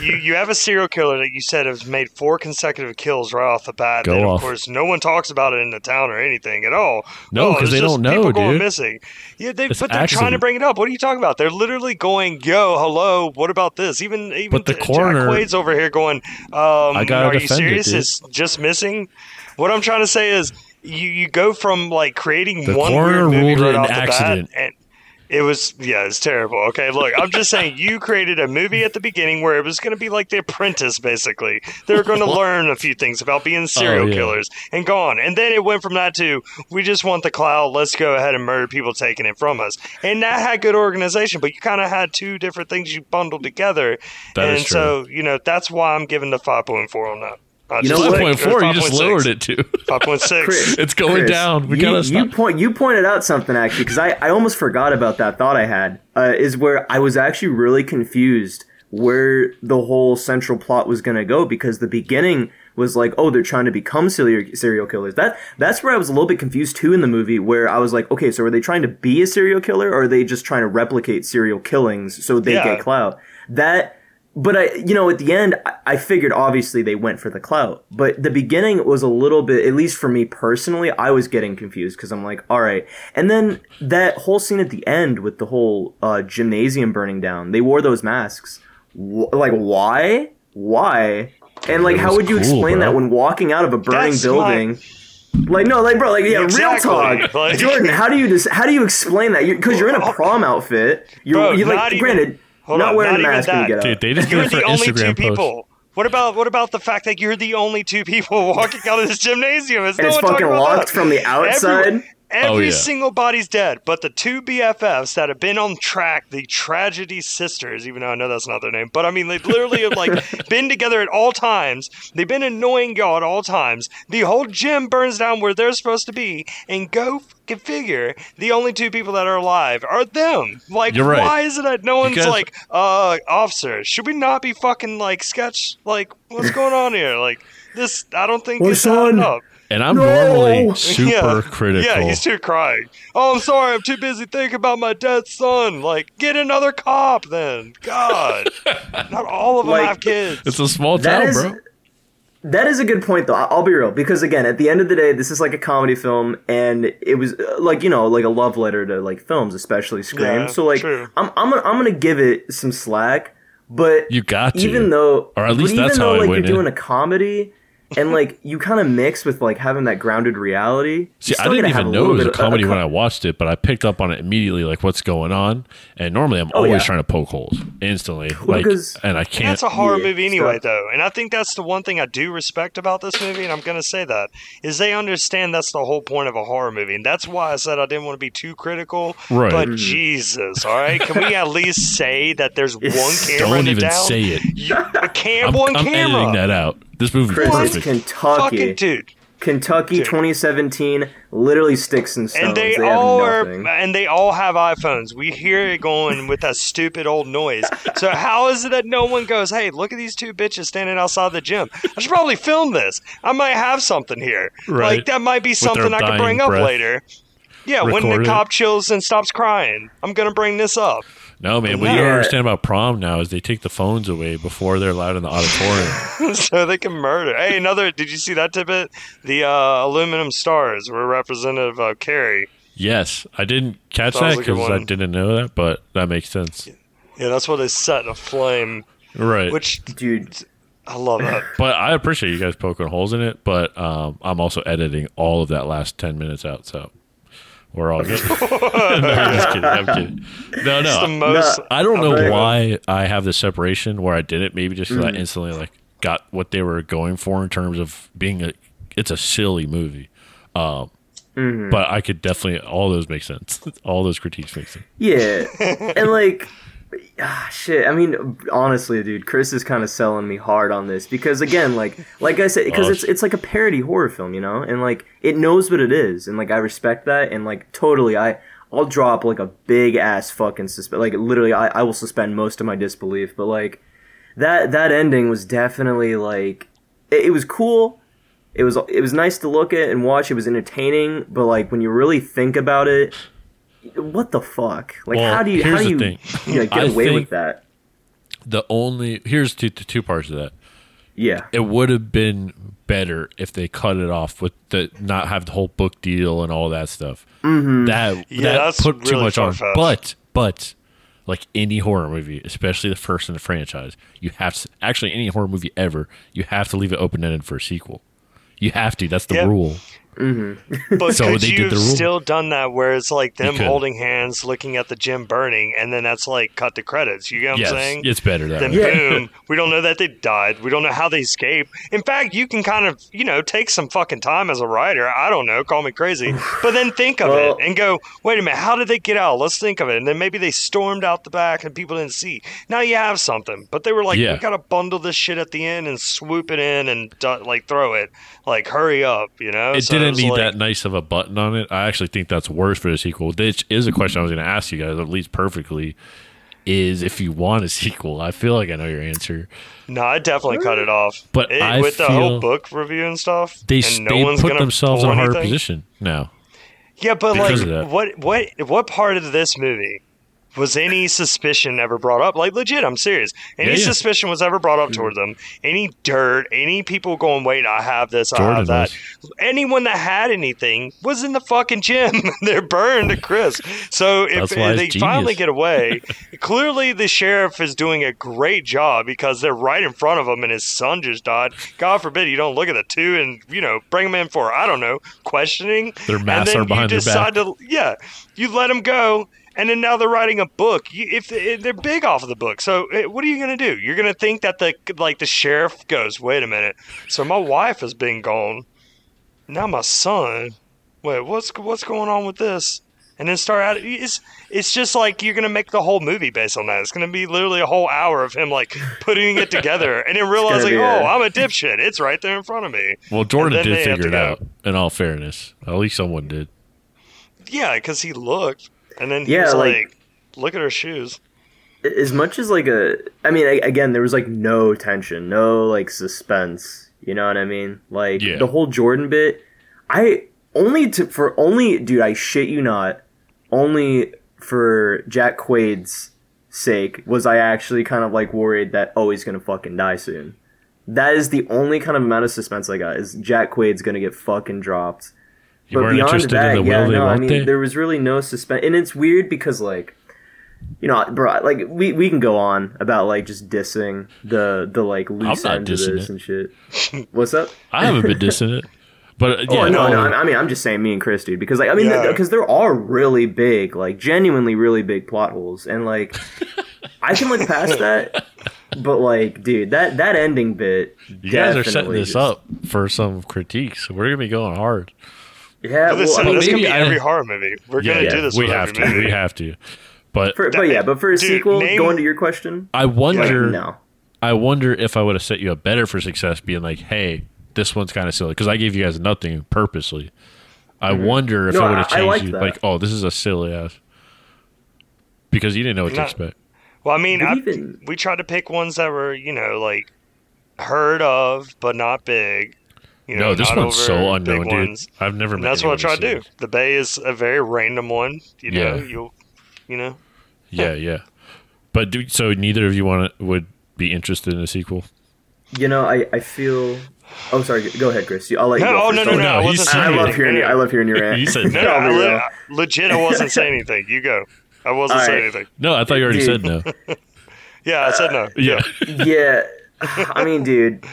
you you have a serial killer that you said has made four consecutive kills right off the bat. Go that, off. Of course, no one talks about it in the town or anything at all. No, because it's they don't know, people going missing. Yeah, they, It's but they're trying to bring it up. What are you talking about? They're literally going, "Yo, hello, what about this?" Even even But the Jack coroner- Quaid's over here going, um, "Are you defend it, serious? It's just missing." What I'm trying to say is, you you go from like creating The one weird movie right an off the bat, and it was yeah, it's terrible. Okay, look, I'm just saying you created a movie at the beginning where it was going to be like The Apprentice, basically. They were going to learn a few things about being serial Oh, yeah. killers and gone, and then it went from that to we just want the cloud. Let's go ahead and murder people taking it from us, and that had good organization, but you kind of had two different things you bundled together, That and so you know that's why I'm giving the five point four on that. I You know just what? Five think- point four. You just 5.6. lowered it to. Five point six. It's going Chris, down. We you, gotta you point you pointed out something actually because I, I almost forgot about that thought I had uh, is where I was actually really confused where the whole central plot was gonna go because the beginning was like oh they're trying to become serial serial killers that that's where I was a little bit confused too in the movie where I was like okay so are they trying to be a serial killer or are they just trying to replicate serial killings so they Yeah. get clout that but I, you know, at the end, I, I figured obviously they went for the clout. But the beginning was a little bit, at least for me personally, I was getting confused because I'm like, all right. And then that whole scene at the end with the whole uh, gymnasium burning down, they wore those masks. Wh- like, why? Why? And like, how would you cool, explain bro. that when walking out of a burning That's building? Like no, like bro, like yeah, Exactly. real talk, Like- Jordan. How do you dis- how do you explain that? Because you're in a prom outfit. You're, Bro, you like not even- granted, hold not on, wearing not a even mask when you that. get. Dude, they just You're the only Instagram two posts. people. What about what about the fact that you're the only two people walking out of this gymnasium? Is and no it's one talking fucking about locked that? from the outside. Every, every Oh, yeah. single body's dead, but the two BFFs that have been on track, the Tragedy Sisters, even though I know that's not their name, but I mean they literally have like been together at all times. They've been annoying y'all at all times. The whole gym burns down where they're supposed to be, and go fucking figure, the only two people that are alive are them. Like, You're right. why is it that no one's guys- like, uh, officer, should we not be fucking like sketch? Like, what's going on here? Like, this, I don't think Well, it's son, up. And I'm No! normally super yeah. critical. Yeah, he's too crying. Oh, I'm sorry. I'm too busy thinking about my dead son. Like, get another cop then. God. Not all of them Like, have kids. it's a small town, is bro. that is a good point though. I- I'll be real because again, at the end of the day, this is like a comedy film, and it was uh, like you know like a love letter to like films, especially Scream. Yeah, so like, true. I'm I'm gonna, I'm gonna give it some slack, but You got to. even though Or at least but that's even how though I like went you're in. doing a comedy and like you kind of mix with like having that grounded reality. See, I still didn't even know it was a bit of- comedy co- when I watched it, but I picked up on it immediately, like what's going on. And normally, I'm Oh, always yeah. trying to poke holes instantly, Well, like, and I can't. that's a horror yeah, movie anyway, stuff. though. And I think that's the one thing I do respect about this movie, and I'm going to say that, is they understand that's the whole point of a horror movie. And that's why I said I didn't want to be too critical. Right. But Mhm. Jesus, all right? Can we at least say that there's one camera Don't even down? say it. You, a cam, I'm, one I'm camera. editing that out. This movie Chris, it's perfect. Kentucky. Fucking dude. Kentucky Dude. 2017, literally sticks and stones. And they, have all are, and they all have iPhones. We hear it going with that stupid old noise. So how is it that no one goes, "Hey, look at these two bitches standing outside the gym. I should probably film this. I might have something here. Right. Like that might be their something I could dying bring up later." Yeah, when Record the it. cop chills and stops crying, I'm gonna bring this up. No, man. What you don't understand about prom now is they take the phones away before they're allowed in the auditorium. so they can murder. Hey, another. Did you see that tidbit? The uh, aluminum stars were representative of Carrie. yes, I didn't catch That that because I didn't know that, but that makes sense. Yeah, that's what they set aflame. Right. Which Dude, I love that. but I appreciate you guys poking holes in it. But um, I'm also editing all of that last ten minutes out, so we're all good. no, I'm just kidding. I'm kidding. No, It's the no. most. I don't know Okay. why I have the separation where I did it. Maybe just because Mm. I instantly like got what they were going for in terms of being a. It's a silly movie, um, Mm-hmm. but I could definitely all those make sense. all those critiques make sense. yeah. and like, ah, shit. I mean, honestly, dude, Chris is kind of selling me hard on this because, again, like, like I said, because Oh, it's it's like a parody horror film, you know, and like it knows what it is, and like I respect that, and like totally, I I'll drop like a big ass fucking suspend, like literally, I I will suspend most of my disbelief, but like that that ending was definitely like it, it was cool. It was it was nice to look at and watch. It was entertaining, but like when you really think about it, what the fuck? Like Well, how do you how do you, thing. you know, get I away think- with that? The only here's two two parts of that. Yeah. it would have been better if they cut it off with the not have the whole book deal and all that stuff. Mm-hmm. That Yeah, that that's put too really much on. far-fetched. But but like any horror movie, especially the first in the franchise, you have to actually any horror movie ever, you have to leave it open ended for a sequel. You have to. That's the Yeah. rule. Mm-hmm. But So could they you did have the rule. still done that where it's like them holding hands, looking at the gym burning, and then that's like cut to credits? You get what yes, I'm saying? it's better that then way. boom, we don't know that they died. We don't know how they escaped. In fact, you can kind of, you know, take some fucking time as a writer. I don't know, call me crazy, but then think of Well- it and go, wait a minute, how did they get out? Let's think of it. And then maybe they stormed out the back and people didn't see. Now you have something, but they were like, Yeah. we gotta bundle this shit at the end and swoop it in and uh, like throw it, like hurry up, you know? It So didn't was need like- that nice of a button on it. I actually think that's worse for the sequel. Which is a question I was going to ask you guys, at least perfectly. Is if you want a sequel, I feel like I know your answer. No, I definitely cut it off. But It- with the whole book review and stuff, They and no they one's put themselves in a harder anything. position now. Yeah, but because like, what what what part of this movie was any suspicion ever brought up? Like, legit, I'm serious. Any Yeah, yeah. suspicion was ever brought up toward them? Any dirt? Any people going, wait, I have this, I Jordan have that. Anyone that had anything was in the fucking gym. They're burned to crisp. So if why they finally get away, clearly the sheriff is doing a great job because they're right in front of him and his son just died. God forbid you don't look at the two and you know bring them in for I don't know questioning. Their masks and then are behind you their back. decide to yeah, you let them go. And then now they're writing a book. You, if if they're big off of the book, so eh, what are you gonna do? You're gonna think that the like the sheriff goes, wait a minute. So my wife has been gone. Now my son. Wait, what's what's going on with this? And then start out. It's it's just like you're gonna make the whole movie based on that. It's gonna be literally a whole hour of him like putting it together, and then realizing, be oh, I'm a dipshit. It's right there in front of me. Well, Jordan did figure it go. out. In all fairness, at least someone did. Yeah, because he looked, and then he Yeah, was like- like, "Look at her shoes." as much as like a i mean again there was like no tension no like suspense you know what i mean like Yeah. the whole jordan bit i only to for only dude i shit you not only for jack quaid's sake was i actually kind of like worried that oh he's gonna fucking die soon that is the only kind of amount of suspense i got is jack quaid's gonna get fucking dropped You weren't interested in the yeah, will they no, I won't mean, they? there was really no suspense, and it's weird because like you know, bro, like we, we can go on about like just dissing the the like loose not end of this it. and shit. What's up? I haven't been dissing it, but uh, yeah, oh no, no, no, I I mean I'm just saying me and Chris, dude, because like I mean, Yeah. because there are really big, like genuinely really big plot holes, and like I can look past that, but like, dude, that that ending bit, you guys are setting definitely this just- up for some critiques. We're gonna be going hard. Yeah, This, well, I mean, this maybe gonna be I- every horror movie. We're Yeah, gonna yeah, do this. we have to. movie. We have to. But for, but yeah, but for a Dude, sequel, name- going to your question, I like, wonder. no. I wonder if I would have set you up better for success, being like, "Hey, this one's kind of silly," because I gave you guys nothing purposely. I wonder if Mm-hmm. No, I would have I- I changed like you, that. like, "Oh, this is a silly ass," because you didn't know what to expect. Well, I mean, I, even- we tried to pick ones that were, you know, like heard of but not big. You know, no, this one's so unknown, dude. ones. I've never. And met that's what I anyone tried to do. The Bay is a very random one. You know, Yeah. you'll, you know. Yeah, yeah. But do, so neither of you want to, would be interested in a sequel? You know, I, I feel. Oh, sorry. Go ahead, Chris. I'll let you No, go. oh, first. no, no, no, I oh, no, wasn't he's I love anything. hearing you. I love hearing your rant. You said No, no. I'll I be le- real. legit, I wasn't saying anything. You go. I wasn't All saying anything. No, I thought you already Dude. said no. Yeah, I said no. Yeah. yeah, I mean, dude,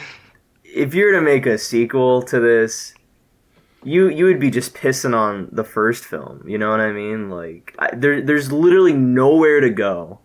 if you were to make a sequel to this, you you would be just pissing on the first film. You know what I mean? Like, I, there there's literally nowhere to go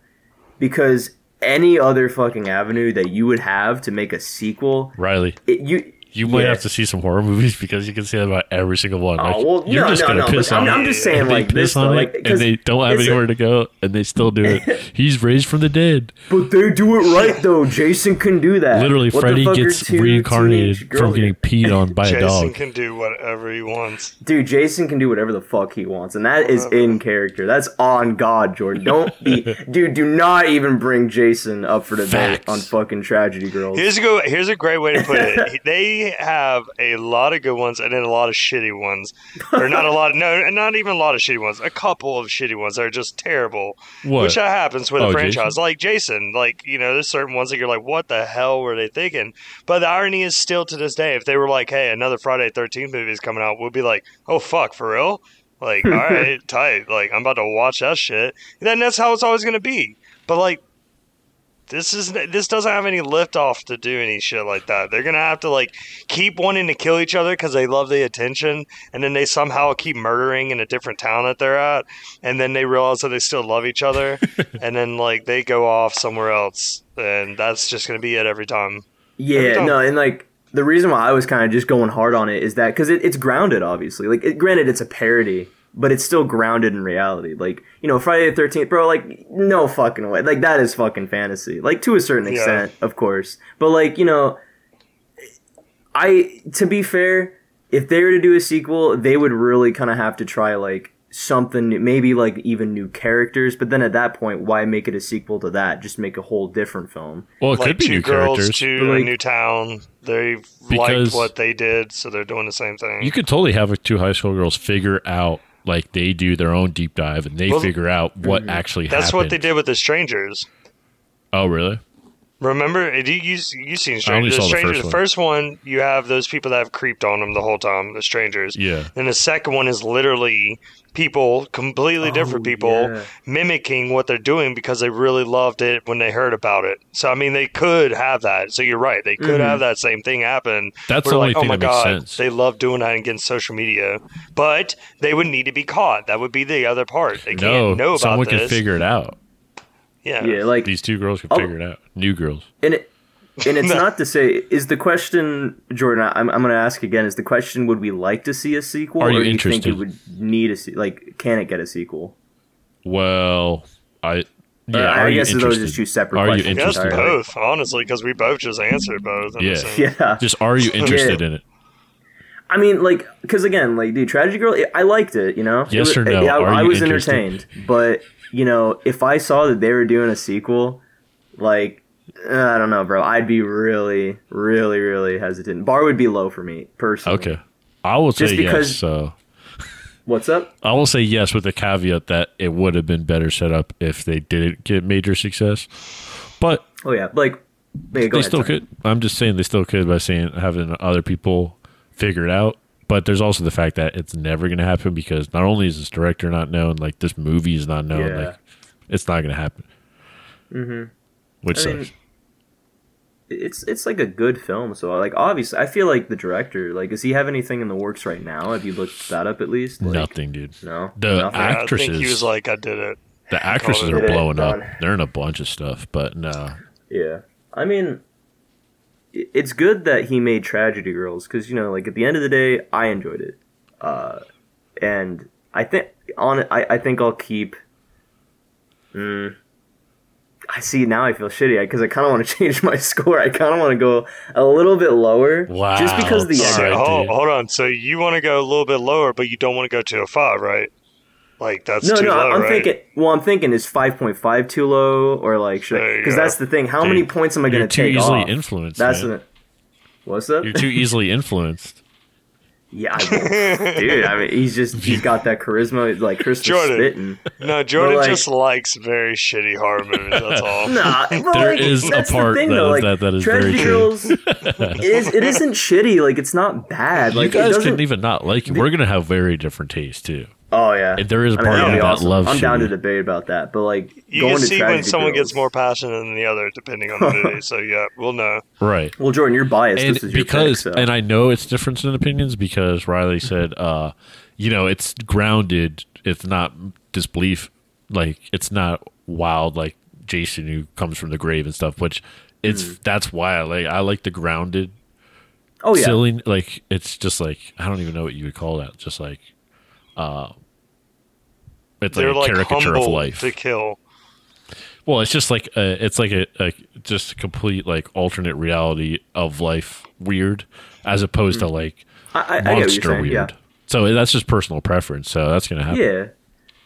because any other fucking avenue that you would have to make a sequel, Riley, it, you you might Yeah. have to see some horror movies because you can say that about every single one. Oh, like, Oh well, you're no, just no, gonna no. piss on I'm, I'm just saying, and they like piss on though, it, like, and 'cause they don't have it's a- anywhere to go, and they still do it. He's raised from the dead. But they do it right though. Jason can do that. Literally, What Freddy gets two reincarnated from getting peed on by a Jason dog. can do whatever he wants. Dude, Jason can do whatever the fuck he wants, and that is in character. That's on God, Jordan. Don't be, dude. Do not even bring Jason up for debate on fucking Tragedy Girls. Here's a go. Here's a great way to put it. they have a lot of good ones and then a lot of shitty ones, or not a lot. No, not even a lot of shitty ones. A couple of shitty ones that are just terrible. What? Which that happens with Oh, a franchise, Jason? like Jason. Like you know, there's certain ones that you're like, what the hell were they thinking? But the irony is still to this day, if they were like, hey, another Friday Thirteenth movie is coming out, we'll be like, oh fuck, for real? Like, all right, tight. Like I'm about to watch that shit. then that's how it's always gonna be. But like. This is this doesn't have any lift off to do any shit like that. They're gonna have to like keep wanting to kill each other because they love the attention, and then they somehow keep murdering in a different town that they're at, and then they realize that they still love each other, and then like they go off somewhere else, and that's just gonna be it every time. Every yeah, time. no, and like the reason why I was kind of just going hard on it is that because it, it's grounded, obviously. Like, it, granted, it's a parody, but it's still grounded in reality. Like, you know, Friday the Thirteenth, bro. Like, no fucking way. Like, that is fucking fantasy. Like, to a certain Yeah. extent, of course. But like, you know, I to be fair, if they were to do a sequel, they would really kind of have to try like something, new- maybe like even new characters. But then at that point, why make it a sequel to that? Just make a whole different film. Well, it like could be two new girls characters. to But, a like- new town. They Because- liked what they did, so they're doing the same thing. You could totally have two high school girls figure out like they do their own deep dive and they Well, figure out what mm-hmm. actually happened. That's happened. what they did with the strangers. Oh, really? Remember, you you you seen I only strangers? The saw the first The first one, you have those people that have creeped on them the whole time. The strangers. Yeah. And the second one is literally people, completely different Oh, people, yeah. mimicking what they're doing because they really loved it when they heard about it. So I mean, they could have that. So you're right. They could Mhm. have that same thing happen. That's the only like, oh thing my that makes god, sense. they love doing that against social media, but they would need to be caught. That would be the other part. They no, can't know about someone this. can figure it out. Yeah. Yeah, like These two girls can Oh. figure it out. New girls. and it and it's not to say is the question jordan i'm, I'm going to ask again is the question would we like to see a sequel Are you or do you think it would need a se- like can it get a sequel Well, I yeah. Uh, are i you guess those are just two separate Are you questions Yes, interested? entirely. both, honestly, because we both just answered both. Yeah. yeah Just are you interested in it? i mean like because again like dude tragedy girl it- i liked it you know Yes was- or no? I, Are I was interested? entertained but you know if i saw that they were doing a sequel like i don't know bro i'd be really really really hesitant bar would be low for me personally Okay. I will say because- yes. So what's up I will say yes with the caveat that it would have been better set up if they didn't get major success. But oh yeah like yeah, they ahead, still sorry. could. I'm just saying they still could by saying having other people figure it out. But there's also the fact that it's never going to happen because not only is this director not known, like this movie is not known. Yeah. Like It's not going to happen. Mm-hmm. Which I mean, it's it's like a good film. So like obviously, I feel like the director. Like, does he have anything in the works right now? Have you looked that up at least? Like, Nothing, dude. No. The Nothing? Yeah, I actresses, think he was like, I did it. the actresses are a blowing up. They're in a bunch of stuff, but no. Yeah. I mean, i- it's good that he made Tragedy Girls because you know, like at the end of the day, I enjoyed it, uh, and I think on it, I, I think I'll keep. Mm, I see now. I feel shitty because I kind of want to change my score. I kind of want to go a little bit lower, Wow. just because the Sorry. end. So, hold, hold on. So you want to go a little bit lower, but you don't want to go to a five, right? Like that's No, too no, low, I'm right? thinking. Well, I'm thinking is 5.5 too low, or like should because that's the thing. How Dude, many points am I going You're to too take easily off? influenced. That's man. the. What's up? You're too easily influenced. Yeah, I, dude. I mean, he's just he's got that charisma, like Christmas Jordan. spitting. No, Jordan like- just likes very shitty horror movies. That's all. Nah, but There like, is a part thing, that though, like, that- that is very Tragedy true. Girls, it, is, it isn't shitty. Like it's not bad. Like you it guys doesn't. even not like it. We're gonna have very different tastes too. Oh yeah, And there is a I mean, part that'd of that awesome. loves I'm down to debate about that, but like You going can see Tragedy when someone Girls, gets more passionate than the other, depending on the movie. so yeah, we'll know. Right. Well, Jordan, you're biased. and this is your because pick, so. and I know it's difference in opinions because Riley said, uh, you know, it's grounded. It's not disbelief. Like it's not wild like Jason who comes from the grave and stuff. Which it's that's why I like I like the grounded oh yeah, silly. Like it's just like I don't even know what you would call that. Just like, uh, it's like They're a like caricature of life. to kill. Well, it's just like a, it's like a, a just a complete like alternate reality of life weird, as opposed to hmm. like I, I, I get what you're monster saying. weird. Yeah. So that's just personal preference. So that's gonna happen. Yeah.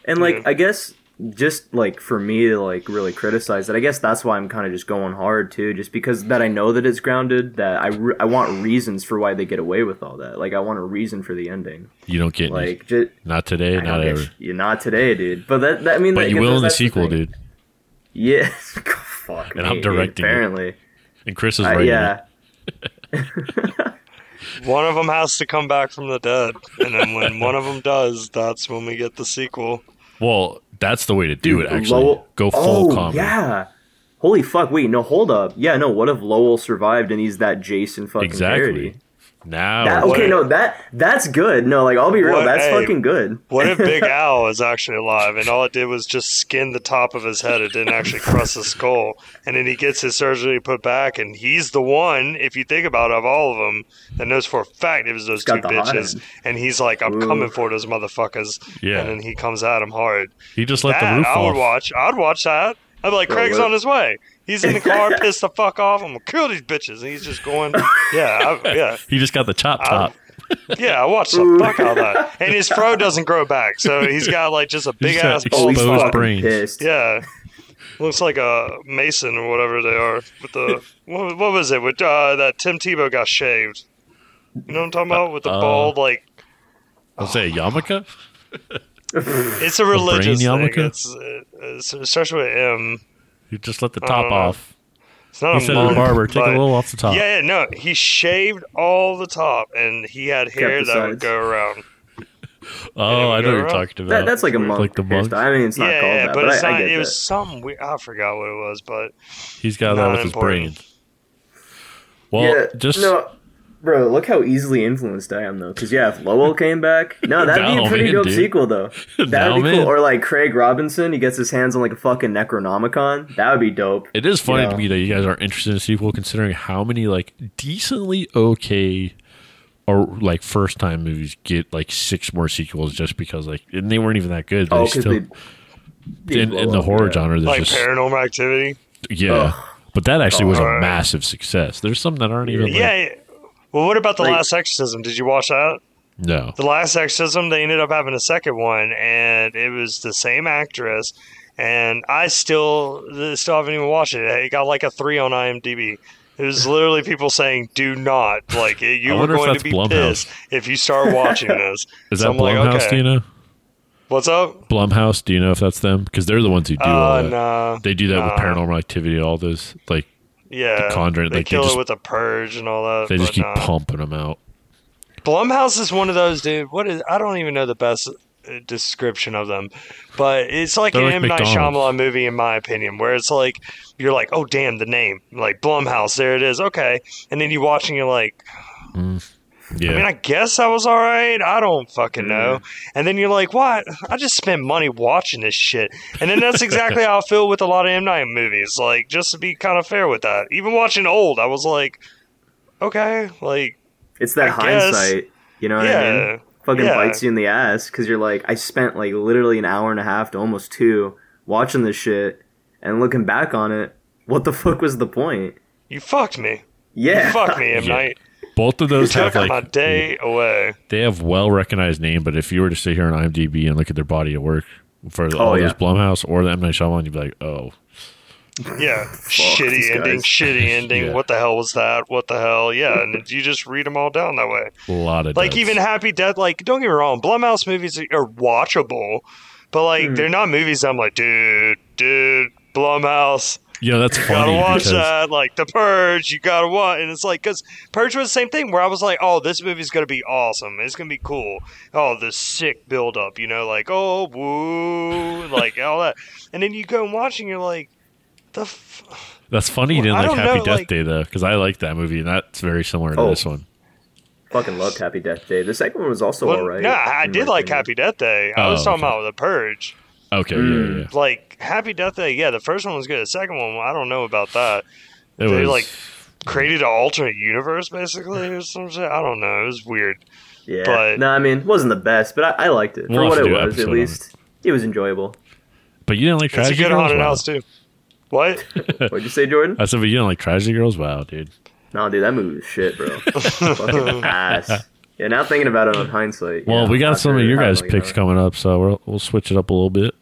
And like Yeah. I guess just like for me to like really criticize it, I guess that's why I'm kind of just going hard too, just because that I know that it's grounded, that I, re- I want reasons for why they get away with all that. Like I want a reason for the ending. You don't get any. Like just not today, I not ever. sh- yeah, not today, dude. But that, that I mean, But like, you will in the sequel, thing. dude. Yeah. Fuck. And me, I'm dude, directing it. Apparently. And Chris is Uh, writing yeah. One of them has to come back from the dead, and then when one of them does, that's when we get the sequel. Well, that's the way to do Dude, it. Actually, Lowell- go full oh, comedy. Yeah. Holy fuck! Wait, no, hold up. Yeah, no. What if Lowell survived and he's that Jason fucking Exactly. parody? Now, That, okay, like- no, that that's good. No, like I'll be real, What- that's hey, fucking good. What if Big Al is actually alive, and all it did was just skin the top of his head? It didn't actually crush his skull, and then he gets his surgery put back, and he's the one, if you think about it, of all of them, that knows for a fact it was those two got the hot bitches, end. and he's like, "I'm Ooh. coming for those motherfuckers," Yeah. and then he comes at him hard. he just let that the roof I would off. watch. I'd watch that. I'd be like, Bro, Craig's what- on his way. He's in the car, pissed the fuck off. I'm gonna kill these bitches, and he's just going, yeah, I, yeah. He just got the chop top. Yeah, I watched the fuck out of that. And his fro doesn't grow back, so he's got like just a big He's got ass Oh, bald he's Exposed spot. fucking brains. pissed. Yeah. Looks like a mason or whatever they are. With the what, what was it? With uh, that Tim Tebow got shaved. You know what I'm talking about? With the Uh, bald like I'll say yarmulke. it's a religious thing. yarmulke? It's, it's, it starts with M. You just let the top off. It's not He a said to the monk, barber, take a little off the top. Yeah, yeah, no. He shaved all the top, and he had hair the that would go around. Oh, I know what go you're around. talking about. That, that's like a monk. Like the monk. I mean, it's not yeah, called yeah, that, but, but, it's I, not. I get it that. was some. We, I forgot what it was, but He's got that Not with his important. brain. Well, yeah, just no, bro. Look how easily influenced I am, though. Because yeah, if Lowell came back, no, that'd be a pretty man, dope dude. sequel, though. That'd No, be man. cool. Or like Craig Robinson, he gets his hands on like a fucking Necronomicon. That would be dope. It is funny Yeah. to me that you guys aren't interested in a sequel, considering how many like decently okay or like first time movies get like six more sequels just because like and they weren't even that good. Oh, they Oh, because still they, they in, in the horror yeah. genre, there's like just Paranormal Activity. yeah. But that actually was a Alright. massive success. There's some that aren't even like, Yeah. yeah. Well, what about the Like- Last Exorcism? Did you watch that? no. The Last Exorcism. They ended up having a second one, and it was the same actress. And I still still haven't even watched it. It got like a three on IMDb. It was literally people saying, "Do not like it, you are going to be Blumhouse. pissed if you start watching this." Is So that I'm like, Blumhouse? okay. Do you know? What's up? Blumhouse? Do you know if that's them? Because they're the ones who do all Uh, that. nah. They do that with. Paranormal Activity all those Like Yeah, Conjuring, They like, they kill just- it with a purge and all that. they just keep nah. pumping them out. Blumhouse is one of those, dude. What is? I don't even know the best uh, description of them, but it's like They're an like M Night. Shyamalan movie, in my opinion, where it's like you're like, oh damn, the name, like Blumhouse, there it is, okay, and then you watch and you're like, Yeah. I mean, I guess I was all right. I don't fucking know. And then you're like, what? I just spent money watching this shit. And then that's exactly how I feel with a lot of M Night movies. Like, just to be kind of fair with that. Even watching old, I was like, okay, like, It's that I guess. hindsight. You know what I mean? Fucking yeah. bites you in the ass because you're like, I spent like literally an hour and a half to almost two watching this shit, and looking back on it, what the fuck was the point? You fucked me. Yeah, You fucked me, M Yeah. Night. Both of those have Took my day away. they have well recognized name, but if you were to sit here on IMDb and look at their body of work for all Oh, yeah. those Blumhouse or the M Night Shyamalan, you'd be like, oh, Yeah. shitty ending, shitty ending. Yeah. What the hell was that? What the hell? Yeah. And you just read them all down that way. a lot of like duds. even Happy Death. Like don't get me wrong, Blumhouse movies are watchable, but like they're not movies. I'm like, dude, dude, Blumhouse, yeah, that's you funny gotta watch because that. Like The Purge, you gotta watch. And it's like because Purge was the same thing where I was like, oh, this movie's gonna be awesome. It's gonna be cool. Oh, the sick build up, you know, like oh woo, like all that. And then you go and watch and you're like, the. F- that's funny. You didn't I like Happy know, Death like- Day though, because I like that movie and that's very similar to Oh. this one. fucking loved Happy Death Day. The second one was also well, alright. no, I did like opinion. Happy Death Day. I was Oh, talking okay. about The Purge. Okay, Mm. yeah, yeah. like Happy Death Day. Yeah, the first one was good. The second one, I don't know about that. It they was like created an alternate universe basically or some shit. I don't know. It was weird. Yeah, but- no, I mean, it wasn't the best, but I, I liked it We'll for what it was. At least it was enjoyable. But you didn't like It's a Tragedy good Girls? haunted Wow. house too. What? What'd you say, Jordan? I said, but you didn't like Tragedy Girls? Wow, dude. No, dude, that movie was shit, bro. fucking ass. Yeah, now thinking about it on hindsight. Well, yeah, we got after some of your guys' picks coming up, so we'll, we'll switch it up a little bit.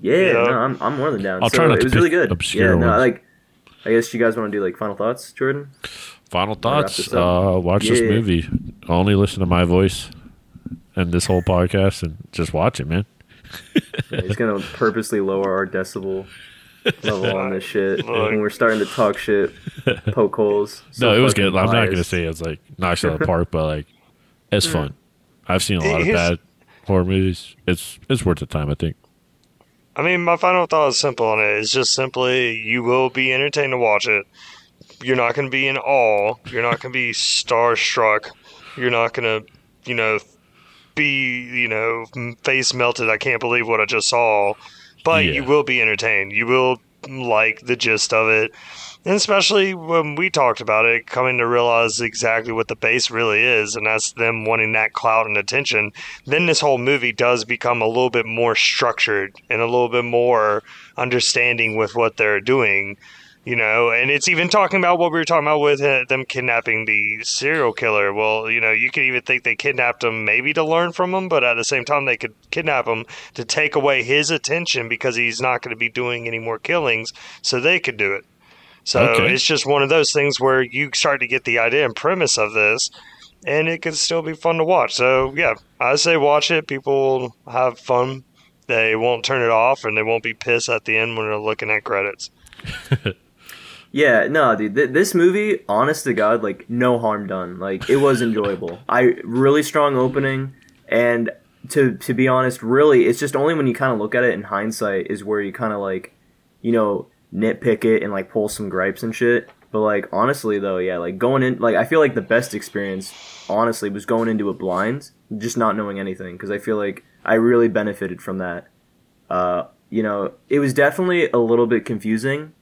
Yeah, Yeah. no, I'm, I'm more than down. I'll so try not it to was really pick good. obscure yeah, no, ones. like, I guess you guys want to do like final thoughts, Jordan? Final thoughts. this. Uh, watch this movie. Only listen to my voice and this whole podcast and just watch it, man. Yeah, he's gonna purposely lower our decibel level on this shit Look. when we're starting to talk shit, poke holes. So no, it was fucking good. I'm not going to say it's like knocks it out of the park, but like it's mm. fun. I've seen a lot of bad horror movies. It's it's worth the time, I think. I mean, my final thought is simple on it. It's just simply you will be entertained to watch it. You're not going to be in awe. You're not going to be starstruck. You're not going to, you know, be, you know, face melted. I can't believe what I just saw. But Yeah. you will be entertained. You will like the gist of it. And especially when we talked about it, coming to realize exactly what the base really is, and that's them wanting that clout and attention, then this whole movie does become a little bit more structured and a little bit more understanding with what they're doing. You know, and it's even talking about what we were talking about with uh, them kidnapping the serial killer. Well, you know, you could even think they kidnapped him maybe to learn from him, but at the same time, they could kidnap him to take away his attention because he's not going to be doing any more killings, so they could do it. So Okay. it's just one of those things where you start to get the idea and premise of this, and it could still be fun to watch. So yeah, I say watch it. People will have fun. They won't turn it off, and they won't be pissed at the end when they're looking at credits. Yeah, no, dude. Th- this movie, honest to God, like no harm done. Like it was enjoyable. I really strong opening, and to to be honest, really, it's just only when you kind of look at it in hindsight is where you kind of like, you know, nitpick it and like pull some gripes and shit. But like honestly though, yeah, like going in, like I feel like the best experience, honestly, was going into it blind, just not knowing anything, because I feel like I really benefited from that. Uh, you know, it was definitely a little bit confusing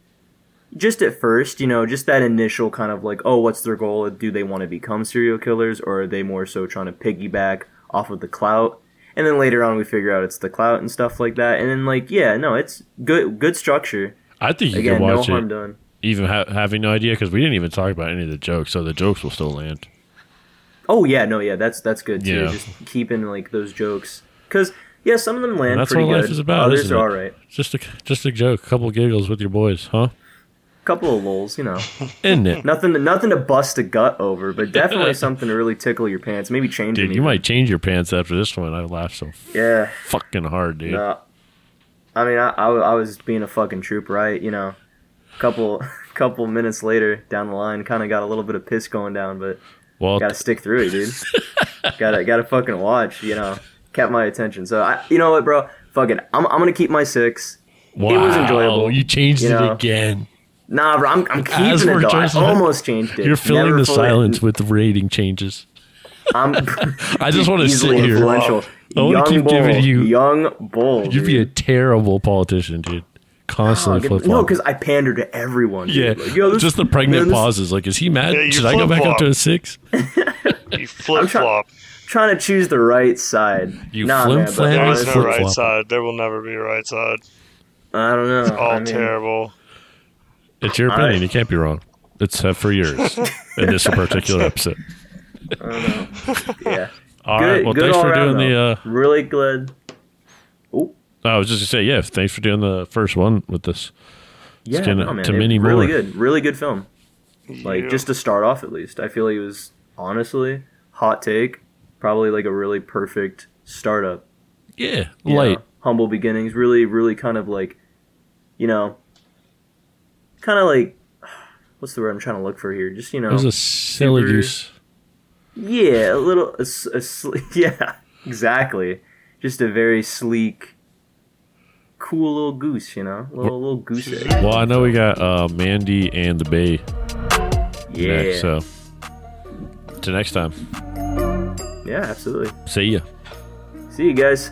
just at first, you know, just that initial kind of like, oh, what's their goal? Do they want to become serial killers, or are they more so trying to piggyback off of the clout? And then later on, we figure out it's the clout and stuff like that. And then like, yeah, no, it's good, good structure. I think you Again, can watch harm it done. even ha- having no idea because we didn't even talk about any of the jokes, so the jokes will still land. Oh yeah, no, yeah, that's that's good too. Yeah. Just keeping like those jokes, because yeah, some of them land that's pretty what life is about, Others are it? all right. Just a just a joke, a couple giggles with your boys, huh? Couple of lulls, you know, Isn't it? nothing, nothing to bust a gut over, but definitely something to really tickle your pants. Maybe change them. Dude, you might change your pants after this one. I laughed so yeah. fucking hard, dude. No, I mean, I, I, I was being a fucking troop, right? You know, couple couple minutes later down the line, kind of got a little bit of piss going down, but Well, gotta stick through it, dude. gotta gotta fucking watch, you know. kept my attention. So I, you know what, bro? Fuck it. I'm, I'm gonna keep my six. Wow, It was enjoyable. You changed you it again. Nah, bro. I'm, I'm keeping it though. I almost changed it. You're filling Never the silence with rating changes. I'm I just want to sit here. influential. I wanna young keep bull, giving you- young bull. You'd be a terrible politician, dude. Constantly Oh, flip no, because I pander to everyone. dude. yeah, Like, yo, this- just the pregnant man, this- pauses. Like, is he mad? Yeah, you Should I go back up to a six? You flip flop. Trying to choose the right side. You nah, flim man, but flam There or is honestly, no right flip-flop? side. There will never be a right side. I don't know. It's All I mean, terrible. It's your opinion. right. You can't be wrong. Except for yours in this particular episode. I don't know. Yeah. All good, right. Well, good thanks all for around, doing the. uh really good. Oh, I was just gonna say, yeah. Thanks for doing the first one with this. yeah, gonna- no, man, to many really more. good, really good film. Like Yeah. just to start off, at least, I feel like it was honestly hot take, probably like a really perfect startup. Yeah, you light. know, humble beginnings. Really, really kind of like, you know, kind of like, what's the word I'm trying to look for here? Just you know, It was a silly super- goose. Yeah, a little, a, a sle- yeah, exactly. Just a very sleek, cool little goose, you know, little little goose egg. Well, I know we got uh, Mandy and the Bay Yeah, next, so till next time. yeah, absolutely. See ya. See you guys.